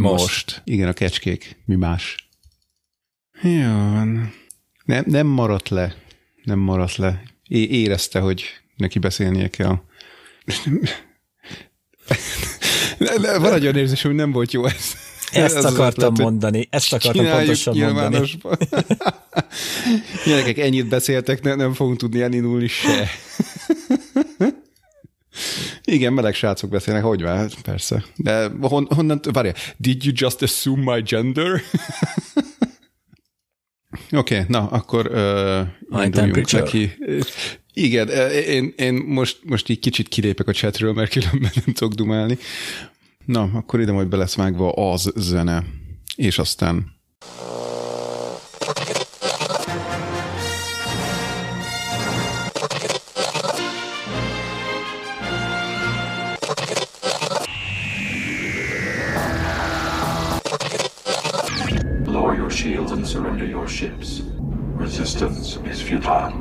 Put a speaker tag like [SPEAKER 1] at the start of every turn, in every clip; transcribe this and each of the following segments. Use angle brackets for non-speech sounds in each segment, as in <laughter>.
[SPEAKER 1] Most.
[SPEAKER 2] Most. Igen, a kecskék. Mi más? Jó van. Nem, nem maradt le. Nem maradt le. É- érezte, hogy neki beszélnie kell. Ne, ne, van egy olyan érzés, hogy nem volt jó ez.
[SPEAKER 1] Ezt
[SPEAKER 2] Ez
[SPEAKER 1] akartam
[SPEAKER 2] ötlet,
[SPEAKER 1] mondani, ezt akartam pontosan mondani.
[SPEAKER 2] Gyerekek, ennyit beszéltek, ne, nem fogunk tudni elindulni se. Igen, meleg srácok beszélnek, hogy van, persze. De hon, honnan, várjál, did you just assume my gender? <laughs> Oké, okay, na, akkor uh, induljunk neki. Igen, én, én most, most így kicsit kilépek a chatről, mert különben nem tudok dumálni. Na, akkor ide majd be lesz vágva az zene, és aztán
[SPEAKER 3] Resistance is futile.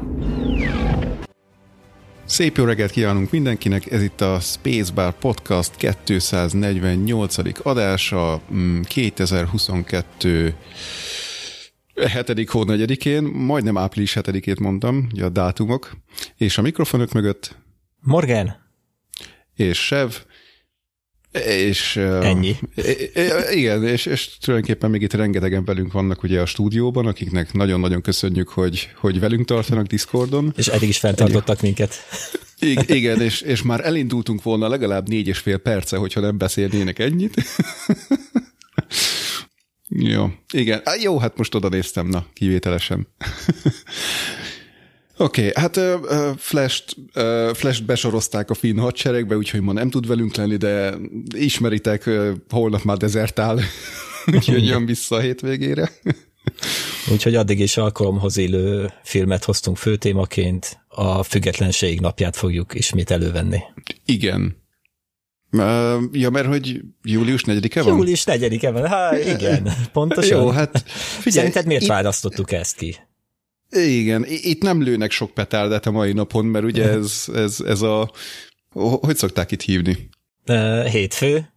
[SPEAKER 2] Szép jó reggelt kívánunk mindenkinek, ez itt a Spacebar Podcast 248. adása, mm, 2022 7. hó 4-én, majdnem április 7-ét mondtam, ugye a dátumok, és a mikrofonok mögött,
[SPEAKER 1] Morgan?
[SPEAKER 2] és Sev, és...
[SPEAKER 1] Ennyi.
[SPEAKER 2] Igen, és, és tulajdonképpen még itt rengetegen velünk vannak ugye a stúdióban, akiknek nagyon-nagyon köszönjük, hogy, hogy velünk tartanak Discordon.
[SPEAKER 1] És eddig is fenntartottak minket.
[SPEAKER 2] I- igen, és, és már elindultunk volna legalább négy és fél perce, hogyha nem beszélnének ennyit. <laughs> jó, igen. Á, jó, hát most oda néztem, na, kivételesen. Oké, okay, hát uh, Flash-t, uh, Flash-t besorozták a finn hadseregbe, úgyhogy ma nem tud velünk lenni, de ismeritek, uh, holnap már dezertál, <laughs> úgyhogy jön vissza a hétvégére. <laughs>
[SPEAKER 1] Úgyhogy addig is alkalomhoz élő filmet hoztunk főtémaként, a függetlenség napját fogjuk ismét elővenni.
[SPEAKER 2] Igen. Ja, mert hogy július 4-e van?
[SPEAKER 1] Július 4-e van, hát igen, <laughs> pontosan.
[SPEAKER 2] Jó, hát figyelj.
[SPEAKER 1] Szerinted miért
[SPEAKER 2] itt-
[SPEAKER 1] választottuk ezt ki?
[SPEAKER 2] Igen, itt nem lőnek sok petárdát a mai napon, mert ugye ez, ez, ez a... ho- Hogy szokták itt hívni?
[SPEAKER 1] Hétfő?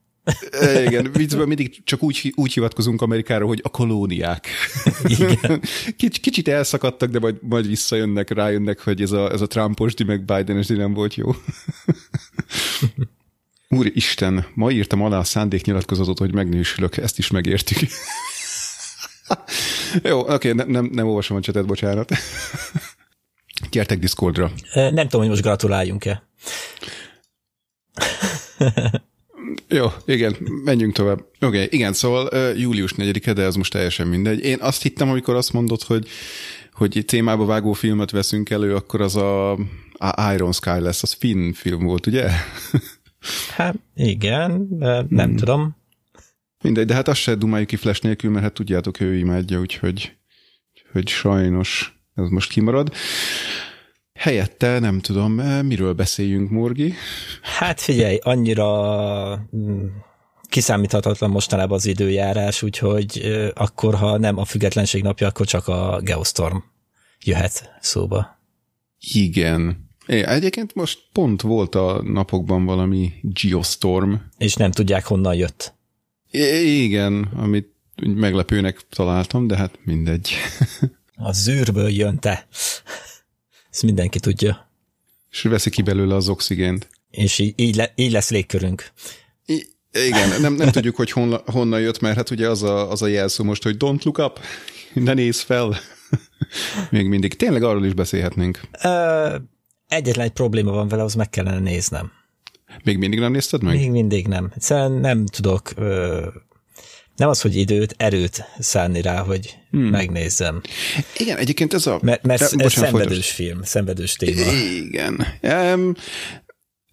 [SPEAKER 2] Igen, viccben mindig csak úgy, úgy hivatkozunk Amerikára, hogy a kolóniák.
[SPEAKER 1] Igen. <laughs>
[SPEAKER 2] Kics, kicsit elszakadtak, de majd, majd visszajönnek, rájönnek, hogy ez a, ez a Trumpos, meg Biden nem volt jó. <laughs> Úristen, ma írtam alá a szándéknyilatkozatot, hogy megnősülök, ezt is megértük. <laughs> jó, oké, nem, nem, nem olvasom a csetet, bocsánat. <laughs> Kértek Discordra.
[SPEAKER 1] Nem tudom, hogy most gratuláljunk-e.
[SPEAKER 2] Jó, igen, menjünk tovább. Oké, okay, igen, szóval július 4-e, de ez most teljesen mindegy. Én azt hittem, amikor azt mondod, hogy hogy témába vágó filmet veszünk elő, akkor az a, a Iron Sky lesz, az finn film volt, ugye?
[SPEAKER 1] Hát igen, nem hmm. tudom.
[SPEAKER 2] Mindegy, de hát azt se dumáljuk ki Flash nélkül, mert hát tudjátok, ő imádja, úgyhogy hogy sajnos ez most kimarad. Helyette nem tudom, eh, miről beszéljünk, Morgi?
[SPEAKER 1] Hát figyelj, annyira mm, kiszámíthatatlan mostanában az időjárás, úgyhogy akkor, ha nem a függetlenség napja, akkor csak a Geostorm jöhet szóba.
[SPEAKER 2] Igen. É, egyébként most pont volt a napokban valami Geostorm.
[SPEAKER 1] És nem tudják, honnan jött.
[SPEAKER 2] I- igen, amit meglepőnek találtam, de hát mindegy. <laughs>
[SPEAKER 1] A zűrből jön te. Ezt mindenki tudja.
[SPEAKER 2] És veszi ki belőle az oxigént.
[SPEAKER 1] És így, így, le, így lesz légkörünk.
[SPEAKER 2] I- igen, nem, nem tudjuk, hogy honna, honnan jött, mert hát ugye az a, az a jelszó most, hogy don't look up, <laughs> ne nézz fel. <laughs> Még mindig. Tényleg arról is beszélhetnénk.
[SPEAKER 1] Ö, egyetlen egy probléma van vele, az meg kellene néznem.
[SPEAKER 2] Még mindig nem nézted meg?
[SPEAKER 1] Még mindig nem. Egyszerűen nem tudok, ö, nem az, hogy időt, erőt szánni rá, hogy hmm. megnézzem.
[SPEAKER 2] Igen, egyébként ez a...
[SPEAKER 1] Mert, mert
[SPEAKER 2] De-
[SPEAKER 1] ez szenvedős film, szenvedős téma.
[SPEAKER 2] Igen. Um,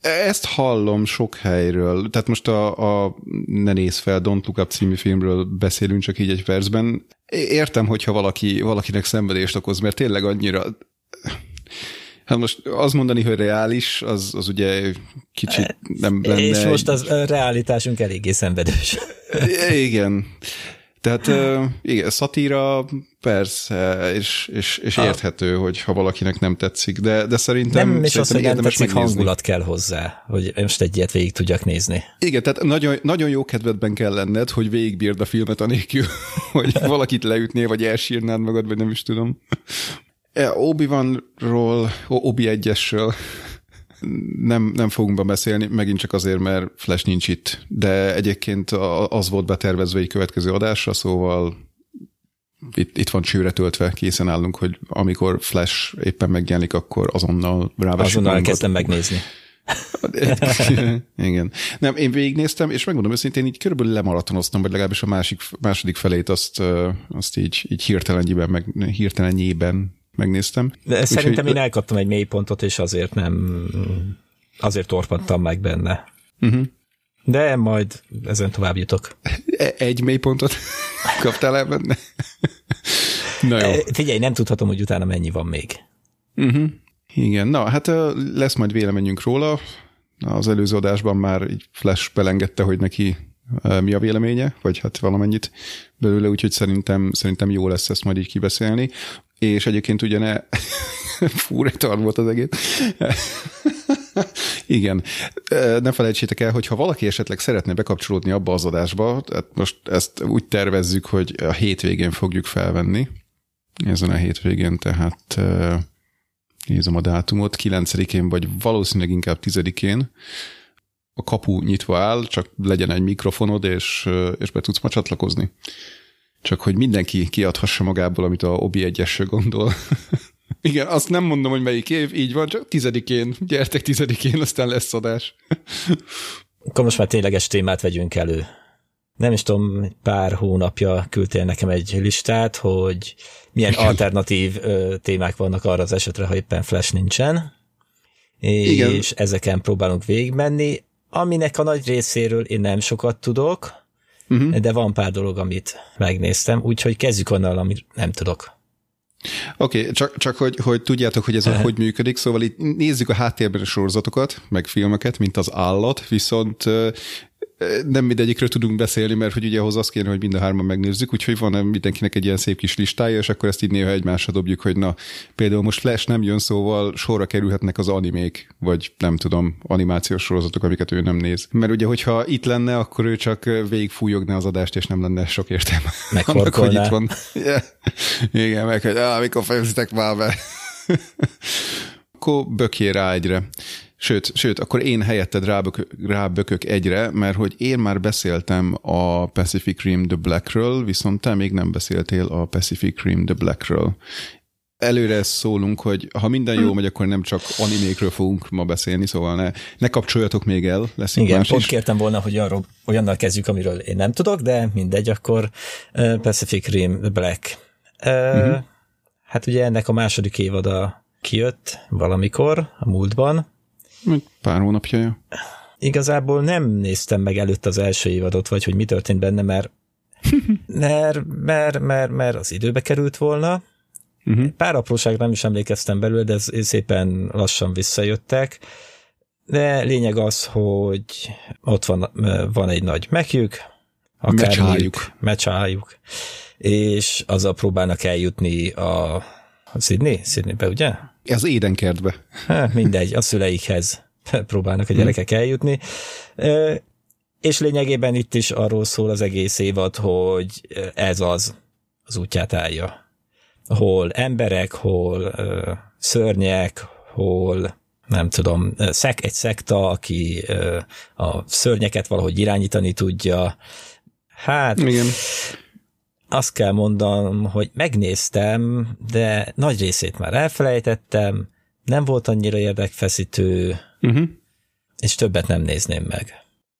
[SPEAKER 2] ezt hallom sok helyről. Tehát most a, a Ne nézz fel, Don't Look Up című filmről beszélünk csak így egy percben. Értem, hogyha valaki, valakinek szenvedést okoz, mert tényleg annyira... Hát most az mondani, hogy reális, az, az ugye kicsit nem lenne...
[SPEAKER 1] És most az realitásunk eléggé szenvedős.
[SPEAKER 2] Igen. Tehát igen, szatíra persze, és, és, és érthető, hogy ha valakinek nem tetszik, de, de szerintem
[SPEAKER 1] Nem is az, hogy nem tetszik,
[SPEAKER 2] megnézni.
[SPEAKER 1] hangulat kell hozzá, hogy most egy ilyet végig tudjak nézni.
[SPEAKER 2] Igen, tehát nagyon, nagyon jó kedvedben kell lenned, hogy végigbírd a filmet anélkül, <laughs> hogy valakit leütnél, vagy elsírnád magad, vagy nem is tudom. E, Obi-Wanról, Obi egyesről nem, nem fogunk be beszélni, megint csak azért, mert Flash nincs itt, de egyébként az volt betervezve egy következő adásra, szóval itt, itt van csőre töltve, készen állunk, hogy amikor Flash éppen megjelenik, akkor azonnal rávessük
[SPEAKER 1] Azonnal
[SPEAKER 2] magunkat.
[SPEAKER 1] elkezdem megnézni. <laughs>
[SPEAKER 2] Igen. Nem, én végignéztem, és megmondom őszintén, így körülbelül lemaratonoztam, vagy legalábbis a másik, második felét azt, azt így, így hirtelenjében, meg, hirtelenjében megnéztem.
[SPEAKER 1] De szerintem
[SPEAKER 2] Úgyhogy-
[SPEAKER 1] én elkaptam egy mélypontot, és azért nem, azért torpantam meg benne.
[SPEAKER 2] Uh-huh.
[SPEAKER 1] De majd ezen tovább jutok.
[SPEAKER 2] E- Egy mélypontot <laughs> kaptál el benne? Na jó.
[SPEAKER 1] E, Figyelj, nem tudhatom, hogy utána mennyi van még.
[SPEAKER 2] Uh-huh. Igen, na hát lesz majd véleményünk róla. Az előző adásban már így Flash belengedte, hogy neki mi a véleménye, vagy hát valamennyit belőle, úgyhogy szerintem, szerintem jó lesz ezt majd így kibeszélni. És egyébként ugye ne... <laughs> Fú, retard volt az egész. <laughs> Igen. Ne felejtsétek el, hogy ha valaki esetleg szeretne bekapcsolódni abba az adásba, tehát most ezt úgy tervezzük, hogy a hétvégén fogjuk felvenni. Ezen a hétvégén, tehát nézem a dátumot, 9-én, vagy valószínűleg inkább 10-én a kapu nyitva áll, csak legyen egy mikrofonod, és, és be tudsz ma csatlakozni. Csak hogy mindenki kiadhassa magából, amit a Obi egyesről gondol. <laughs> Igen, azt nem mondom, hogy melyik év, így van, csak tizedikén, gyertek tizedikén, aztán lesz adás.
[SPEAKER 1] Akkor most már tényleges témát vegyünk elő. Nem is tudom, pár hónapja küldtél nekem egy listát, hogy milyen
[SPEAKER 2] Igen.
[SPEAKER 1] alternatív ö, témák vannak arra az esetre, ha éppen Flash nincsen. És
[SPEAKER 2] Igen.
[SPEAKER 1] ezeken próbálunk végigmenni, aminek a nagy részéről én nem sokat tudok,
[SPEAKER 2] Uh-huh.
[SPEAKER 1] de van pár dolog, amit megnéztem, úgyhogy kezdjük onnan, amit nem tudok.
[SPEAKER 2] Oké, okay, csak, csak hogy, hogy tudjátok, hogy ez uh hogy működik, szóval itt nézzük a háttérben a sorozatokat, meg filmeket, mint az állat, viszont nem mindegyikről tudunk beszélni, mert hogy ugye ahhoz az kéne, hogy mind a hárman megnézzük, úgyhogy van mindenkinek egy ilyen szép kis listája, és akkor ezt így néha egymásra dobjuk, hogy na, például most Flash nem jön, szóval sorra kerülhetnek az animék, vagy nem tudom, animációs sorozatok, amiket ő nem néz. Mert ugye, hogyha itt lenne, akkor ő csak végigfújogná az adást, és nem lenne sok értelme. <laughs> Annak, hogy itt van. Yeah. Igen, meg hogy ah, mikor fejezitek már be. <laughs> akkor bökjél rá egyre. Sőt, sőt, akkor én helyetted rábökök, rábökök egyre, mert hogy én már beszéltem a Pacific Rim The Blackről, viszont te még nem beszéltél a Pacific Rim The Blackről. Előre szólunk, hogy ha minden
[SPEAKER 1] Hm.
[SPEAKER 2] jó megy, akkor nem csak animékről fogunk ma beszélni, szóval ne, ne kapcsoljatok még el, lesz itt
[SPEAKER 1] Igen,
[SPEAKER 2] más
[SPEAKER 1] pont
[SPEAKER 2] is.
[SPEAKER 1] kértem volna, hogy arról, olyannal kezdjük, amiről én nem tudok, de mindegy, akkor Pacific Rim Black. Uh,
[SPEAKER 2] Mhm.
[SPEAKER 1] uh-huh. Hát ugye ennek a második évada kijött valamikor a múltban.
[SPEAKER 2] Pár hónapja.
[SPEAKER 1] Igazából nem néztem meg előtt az első évadot, vagy hogy mi történt benne, mert <laughs> mert, mert, mert, mert az időbe került volna.
[SPEAKER 2] Uh-huh.
[SPEAKER 1] Pár apróságra nem is emlékeztem belőle, de ez szépen lassan visszajöttek. De lényeg az, hogy ott van, van egy nagy mekjük,
[SPEAKER 2] Mecsájuk.
[SPEAKER 1] mecsájuk, és azzal próbálnak eljutni a, a Sydney? Sydneybe, ugye?
[SPEAKER 2] Ez édenkertbe.
[SPEAKER 1] Hát mindegy, a szüleikhez próbálnak a gyerekek eljutni. És lényegében itt is arról szól az egész évad, hogy ez az az útját állja. Hol emberek, hol szörnyek, hol nem tudom, szek, egy szekta, aki a szörnyeket valahogy irányítani tudja. Hát,
[SPEAKER 2] Igen.
[SPEAKER 1] Azt kell mondanom, hogy megnéztem, de nagy részét már elfelejtettem, nem volt annyira érdekfeszítő,
[SPEAKER 2] Uh-huh.
[SPEAKER 1] és többet nem nézném meg.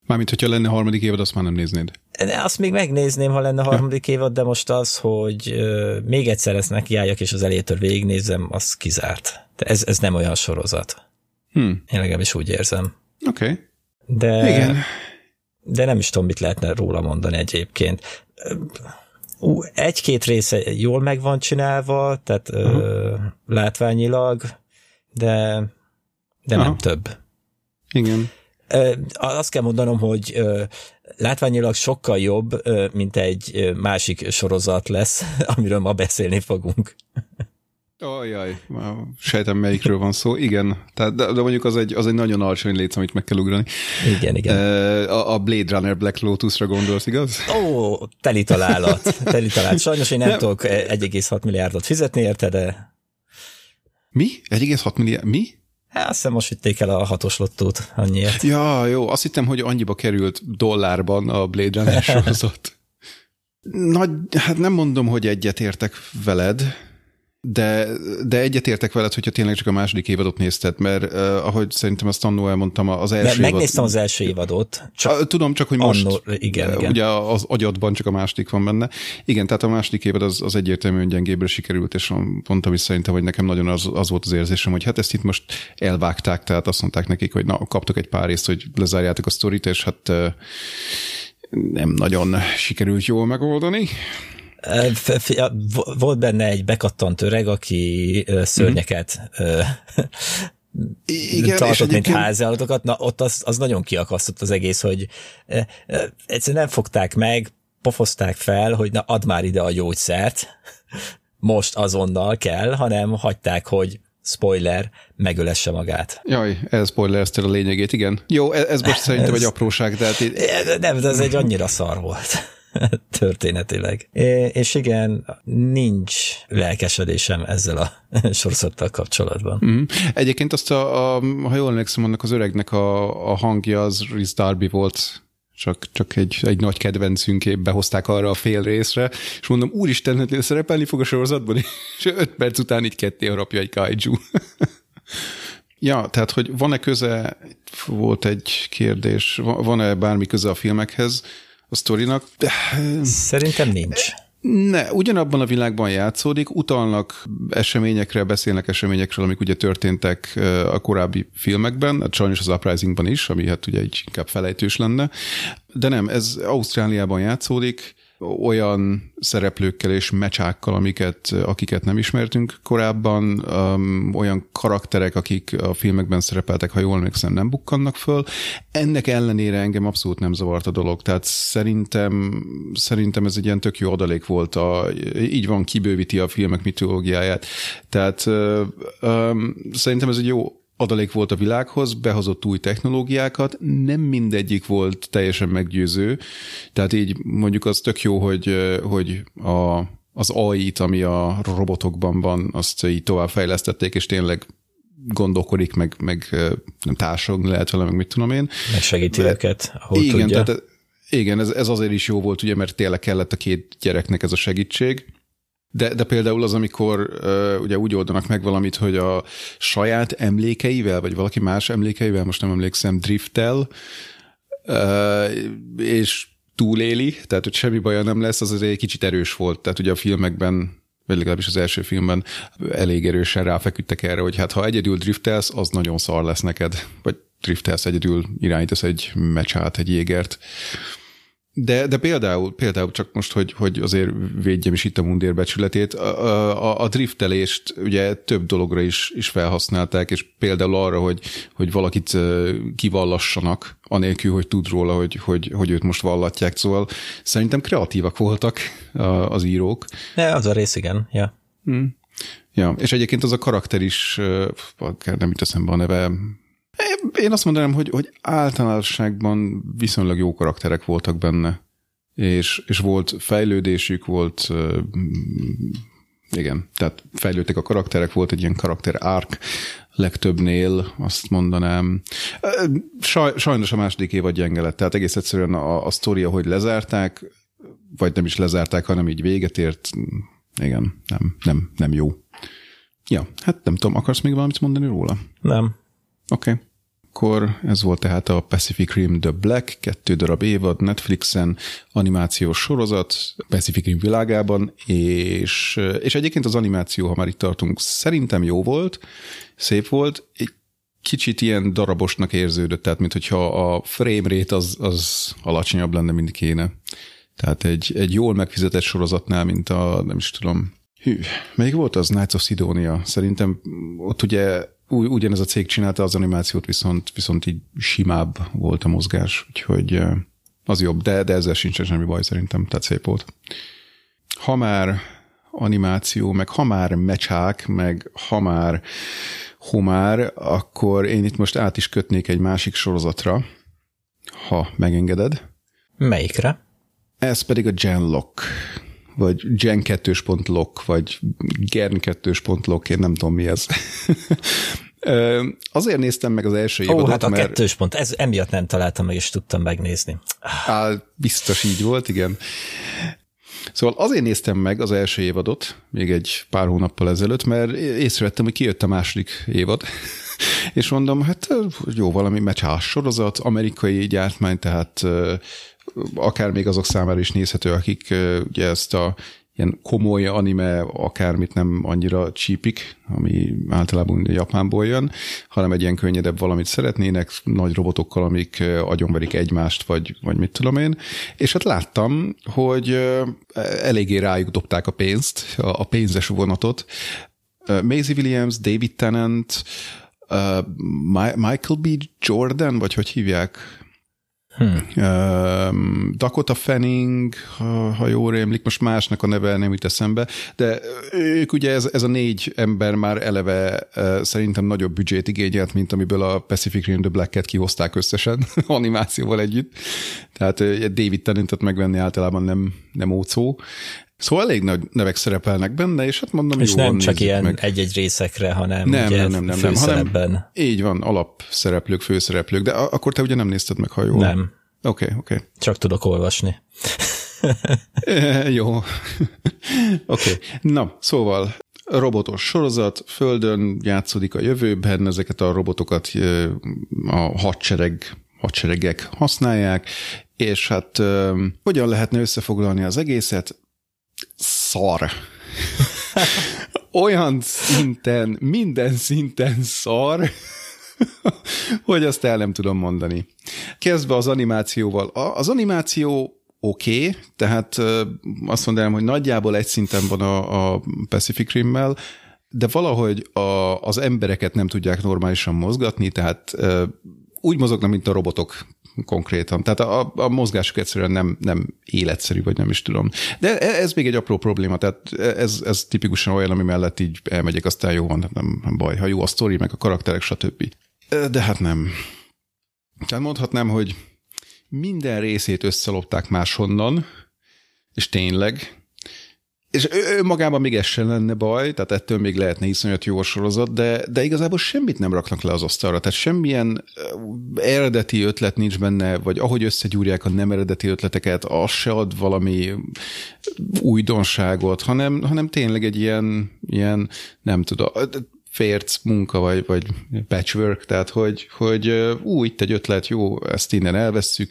[SPEAKER 2] Mármint, hogyha lenne harmadik évad, azt már nem néznéd.
[SPEAKER 1] De azt még megnézném, ha lenne harmadik évad, de most az, hogy még egyszer ezt nekiálljak, és az elétől végignézem, az kizárt. De ez, ez nem olyan sorozat.
[SPEAKER 2] Hmm.
[SPEAKER 1] Én legalábbis úgy érzem.
[SPEAKER 2] Oké. Okay.
[SPEAKER 1] De,
[SPEAKER 2] Igen.
[SPEAKER 1] de nem is tudom, mit lehetne róla mondani egyébként. Egy-két része jól meg van csinálva, tehát uh-huh. ö, látványilag, de, de nem
[SPEAKER 2] Aha.
[SPEAKER 1] több.
[SPEAKER 2] Igen.
[SPEAKER 1] Ö, azt kell mondanom, hogy ö, látványilag sokkal jobb, mint egy másik sorozat lesz, <laughs> amiről ma beszélni fogunk.
[SPEAKER 2] Ajaj, sejtem melyikről van szó. Igen, tehát, de, de mondjuk az egy, az egy nagyon alacsony léc, amit meg kell ugrani.
[SPEAKER 1] Igen, igen.
[SPEAKER 2] A, a Blade Runner Black Lotusra gondolsz, igaz?
[SPEAKER 1] Ó, teli találat, teli találat. Sajnos én nem, nem. tudok 1,6 milliárdot fizetni érte, de...
[SPEAKER 2] Mi? 1,6 milliárd? Mi?
[SPEAKER 1] Hát azt hiszem most vitték el a hatos lottót annyiért.
[SPEAKER 2] Ja, jó, azt hittem, hogy annyiba került dollárban a Blade Runner <laughs> sorozat. Nagy, hát nem mondom, hogy egyet értek veled, de, de egyetértek veled, hogyha tényleg csak a második évadot nézted, mert uh, ahogy szerintem azt annó elmondtam, az első
[SPEAKER 1] évad... Megnéztem az első évadot.
[SPEAKER 2] Csak tudom, csak hogy most
[SPEAKER 1] annó, igen, igen.
[SPEAKER 2] ugye az agyadban csak a második van benne. Igen, tehát a második évad az, az egyértelműen gyengébbre sikerült, és mondtam is szerintem, hogy nekem nagyon az, az volt az érzésem, hogy hát ezt itt most elvágták, tehát azt mondták nekik, hogy na, kaptok egy pár részt, hogy lezárjátok a sztorit, és hát uh, nem nagyon sikerült jól megoldani.
[SPEAKER 1] Volt benne egy bekattant öreg, aki szörnyeket igen, tartott, mint egyébként... háziállatokat, na ott az, az nagyon kiakasztott az egész, hogy egyszerűen nem fogták meg, pofozták fel, hogy na add már ide a gyógyszert, most azonnal kell, hanem hagyták, hogy spoiler, megölesse magát.
[SPEAKER 2] Jaj, ez spoilereztél a lényegét, igen. Jó, ez, ez most szerintem ez... egy apróság, de hát...
[SPEAKER 1] Nem, de ez egy annyira szar volt. <laughs> történetileg. És igen, nincs lelkesedésem ezzel a <laughs> sorozattal kapcsolatban.
[SPEAKER 2] Mm. Egyébként azt, a, a, ha jól emlékszem, annak az öregnek a, a hangja az Rhys Darby volt, csak, csak egy, egy nagy kedvencünk behozták arra a fél részre, és mondom, úristen, hogy szerepelni fog a sorozatban, <laughs> és öt perc után így ketté harapja egy kaiju. ja, tehát, hogy van-e köze, volt egy kérdés, van-e bármi köze a filmekhez, a sztorinak.
[SPEAKER 1] Szerintem nincs.
[SPEAKER 2] Ne, ugyanabban a világban játszódik, utalnak eseményekre, beszélnek eseményekről, amik ugye történtek a korábbi filmekben, hát sajnos az Uprisingban is, ami hát ugye egy inkább felejtős lenne, de nem, ez Ausztráliában játszódik, olyan szereplőkkel és mecsákkal, amiket, akiket nem ismertünk korábban, um, olyan karakterek, akik a filmekben szerepeltek, ha jól emlékszem, nem bukkannak föl. Ennek ellenére engem abszolút nem zavart a dolog, tehát szerintem, szerintem ez egy ilyen tök jó adalék volt, a, így van, kibővíti a filmek mitológiáját. Tehát um, szerintem ez egy jó adalék volt a világhoz, behozott új technológiákat, nem mindegyik volt teljesen meggyőző, tehát így mondjuk az tök jó, hogy, hogy a, az AI-t, ami a robotokban van, azt így tovább fejlesztették, és tényleg gondolkodik, meg, meg nem társadalmi lehet vele, meg mit tudom én.
[SPEAKER 1] Megsegíti őket, ahol
[SPEAKER 2] igen,
[SPEAKER 1] tudja.
[SPEAKER 2] Tehát, igen, ez, ez azért is jó volt, ugye, mert tényleg kellett a két gyereknek ez a segítség. De, de például az, amikor uh, ugye úgy oldanak meg valamit, hogy a saját emlékeivel, vagy valaki más emlékeivel, most nem emlékszem, driftel, uh, és túléli, tehát hogy semmi baja nem lesz, az azért egy kicsit erős volt. Tehát ugye a filmekben vagy legalábbis az első filmben elég erősen ráfeküdtek erre, hogy hát ha egyedül driftelsz, az nagyon szar lesz neked. Vagy driftelsz egyedül, irányítasz egy mecsát, egy jégert. De, de például, például csak most, hogy, hogy azért védjem is itt a mundér becsületét, a, a, a driftelést ugye több dologra is, is felhasználták, és például arra, hogy, hogy valakit kivallassanak, anélkül, hogy tud róla, hogy, hogy, hogy őt most vallatják. Szóval szerintem kreatívak voltak az írók.
[SPEAKER 1] Ne, az a rész, igen. Ja. Hmm.
[SPEAKER 2] Ja, és egyébként az a karakter is, nem jut eszembe a neve, én azt mondanám, hogy, hogy általánosságban viszonylag jó karakterek voltak benne, és, és volt fejlődésük, volt igen, tehát fejlődtek a karakterek, volt egy ilyen karakter arc legtöbbnél, azt mondanám. Saj, sajnos a második évad gyenge lett, tehát egész egyszerűen a, a sztoria, hogy lezárták, vagy nem is lezárták, hanem így véget ért, igen, nem, nem, nem jó. Ja, hát nem tudom, akarsz még valamit mondani róla?
[SPEAKER 1] Nem.
[SPEAKER 2] Oké. Okay akkor ez volt tehát a Pacific Rim The Black, kettő darab évad Netflixen, animációs sorozat Pacific Rim világában, és, és egyébként az animáció, ha már itt tartunk, szerintem jó volt, szép volt, egy kicsit ilyen darabosnak érződött, tehát mintha a frame rate az, az alacsonyabb lenne, mint kéne. Tehát egy, egy jól megfizetett sorozatnál, mint a, nem is tudom, hű, melyik volt az Knights of Sidonia? Szerintem ott ugye ugyanez a cég csinálta az animációt, viszont, viszont így simább volt a mozgás, úgyhogy az jobb, de, de ezzel sincsen semmi baj szerintem, tehát szép volt. Ha már animáció, meg ha már mecsák, meg ha már homár, akkor én itt most át is kötnék egy másik sorozatra, ha megengeded.
[SPEAKER 1] Melyikre?
[SPEAKER 2] Ez pedig a Genlock, vagy Gen 2.lock, vagy Gern 2.lock, én nem tudom mi ez. <laughs> Azért néztem meg az első évadot,
[SPEAKER 1] Ó, hát a
[SPEAKER 2] mert...
[SPEAKER 1] kettős pont, ez emiatt nem találtam meg, és tudtam megnézni.
[SPEAKER 2] Á, biztos így volt, igen. Szóval azért néztem meg az első évadot, még egy pár hónappal ezelőtt, mert észrevettem, hogy kijött a második évad, <laughs> és mondom, hát jó, valami mecsás sorozat, amerikai gyártmány, tehát akár még azok számára is nézhető, akik ugye ezt a ilyen komoly anime akármit nem annyira csípik, ami általában Japánból jön, hanem egy ilyen könnyedebb valamit szeretnének, nagy robotokkal, amik agyonverik egymást, vagy, vagy mit tudom én. És hát láttam, hogy eléggé rájuk dobták a pénzt, a pénzes vonatot. Maisie Williams, David Tennant, Michael B. Jordan, vagy hogy hívják? Hmm. Dakota Fanning, ha, ha jól rémlik, most másnak a neve nem jut eszembe, de ők ugye ez, ez a négy ember már eleve szerintem nagyobb büdzsét igényelt, mint amiből a Pacific Rim The Black-et kihozták összesen <laughs> animációval együtt. Tehát David Tennantet megvenni általában nem, nem ócó. Szóval elég nagy nevek szerepelnek benne, és hát mondom,
[SPEAKER 1] és
[SPEAKER 2] jó,
[SPEAKER 1] nem csak ilyen
[SPEAKER 2] meg.
[SPEAKER 1] egy-egy részekre, hanem
[SPEAKER 2] nem,
[SPEAKER 1] ugye
[SPEAKER 2] nem, nem, nem, nem, hanem így van, alapszereplők, főszereplők, de akkor te ugye nem nézted meg, ha jól.
[SPEAKER 1] Nem.
[SPEAKER 2] Oké, okay, oké. Okay.
[SPEAKER 1] Csak tudok olvasni. <laughs>
[SPEAKER 2] jó. <laughs> oké. Okay. Na, szóval robotos sorozat, Földön játszódik a jövőben, ezeket a robotokat a hadsereg, hadseregek használják, és hát hogyan lehetne összefoglalni az egészet? Szar. Olyan szinten, minden szinten szar, hogy azt el nem tudom mondani. Kezdve az animációval. Az animáció oké, okay, tehát azt mondanám, hogy nagyjából egy szinten van a, a Pacific Rim-mel, de valahogy a, az embereket nem tudják normálisan mozgatni, tehát úgy mozognak, mint a robotok konkrétan. Tehát a, a mozgásuk egyszerűen nem, nem életszerű, vagy nem is tudom. De e, ez még egy apró probléma, tehát ez, ez tipikusan olyan, ami mellett így elmegyek, aztán jó van, nem, nem baj, ha jó a sztori, meg a karakterek, stb. De hát nem. Tehát mondhatnám, hogy minden részét összelopták máshonnan, és tényleg, és önmagában még ez sem lenne baj, tehát ettől még lehetne iszonyat jó sorozat, de, de igazából semmit nem raknak le az asztalra, tehát semmilyen eredeti ötlet nincs benne, vagy ahogy összegyúrják a nem eredeti ötleteket, az se ad valami újdonságot, hanem, hanem tényleg egy ilyen, ilyen nem tudom, férc munka, vagy, vagy patchwork, tehát hogy, hogy ú, itt egy ötlet, jó, ezt innen elvesszük,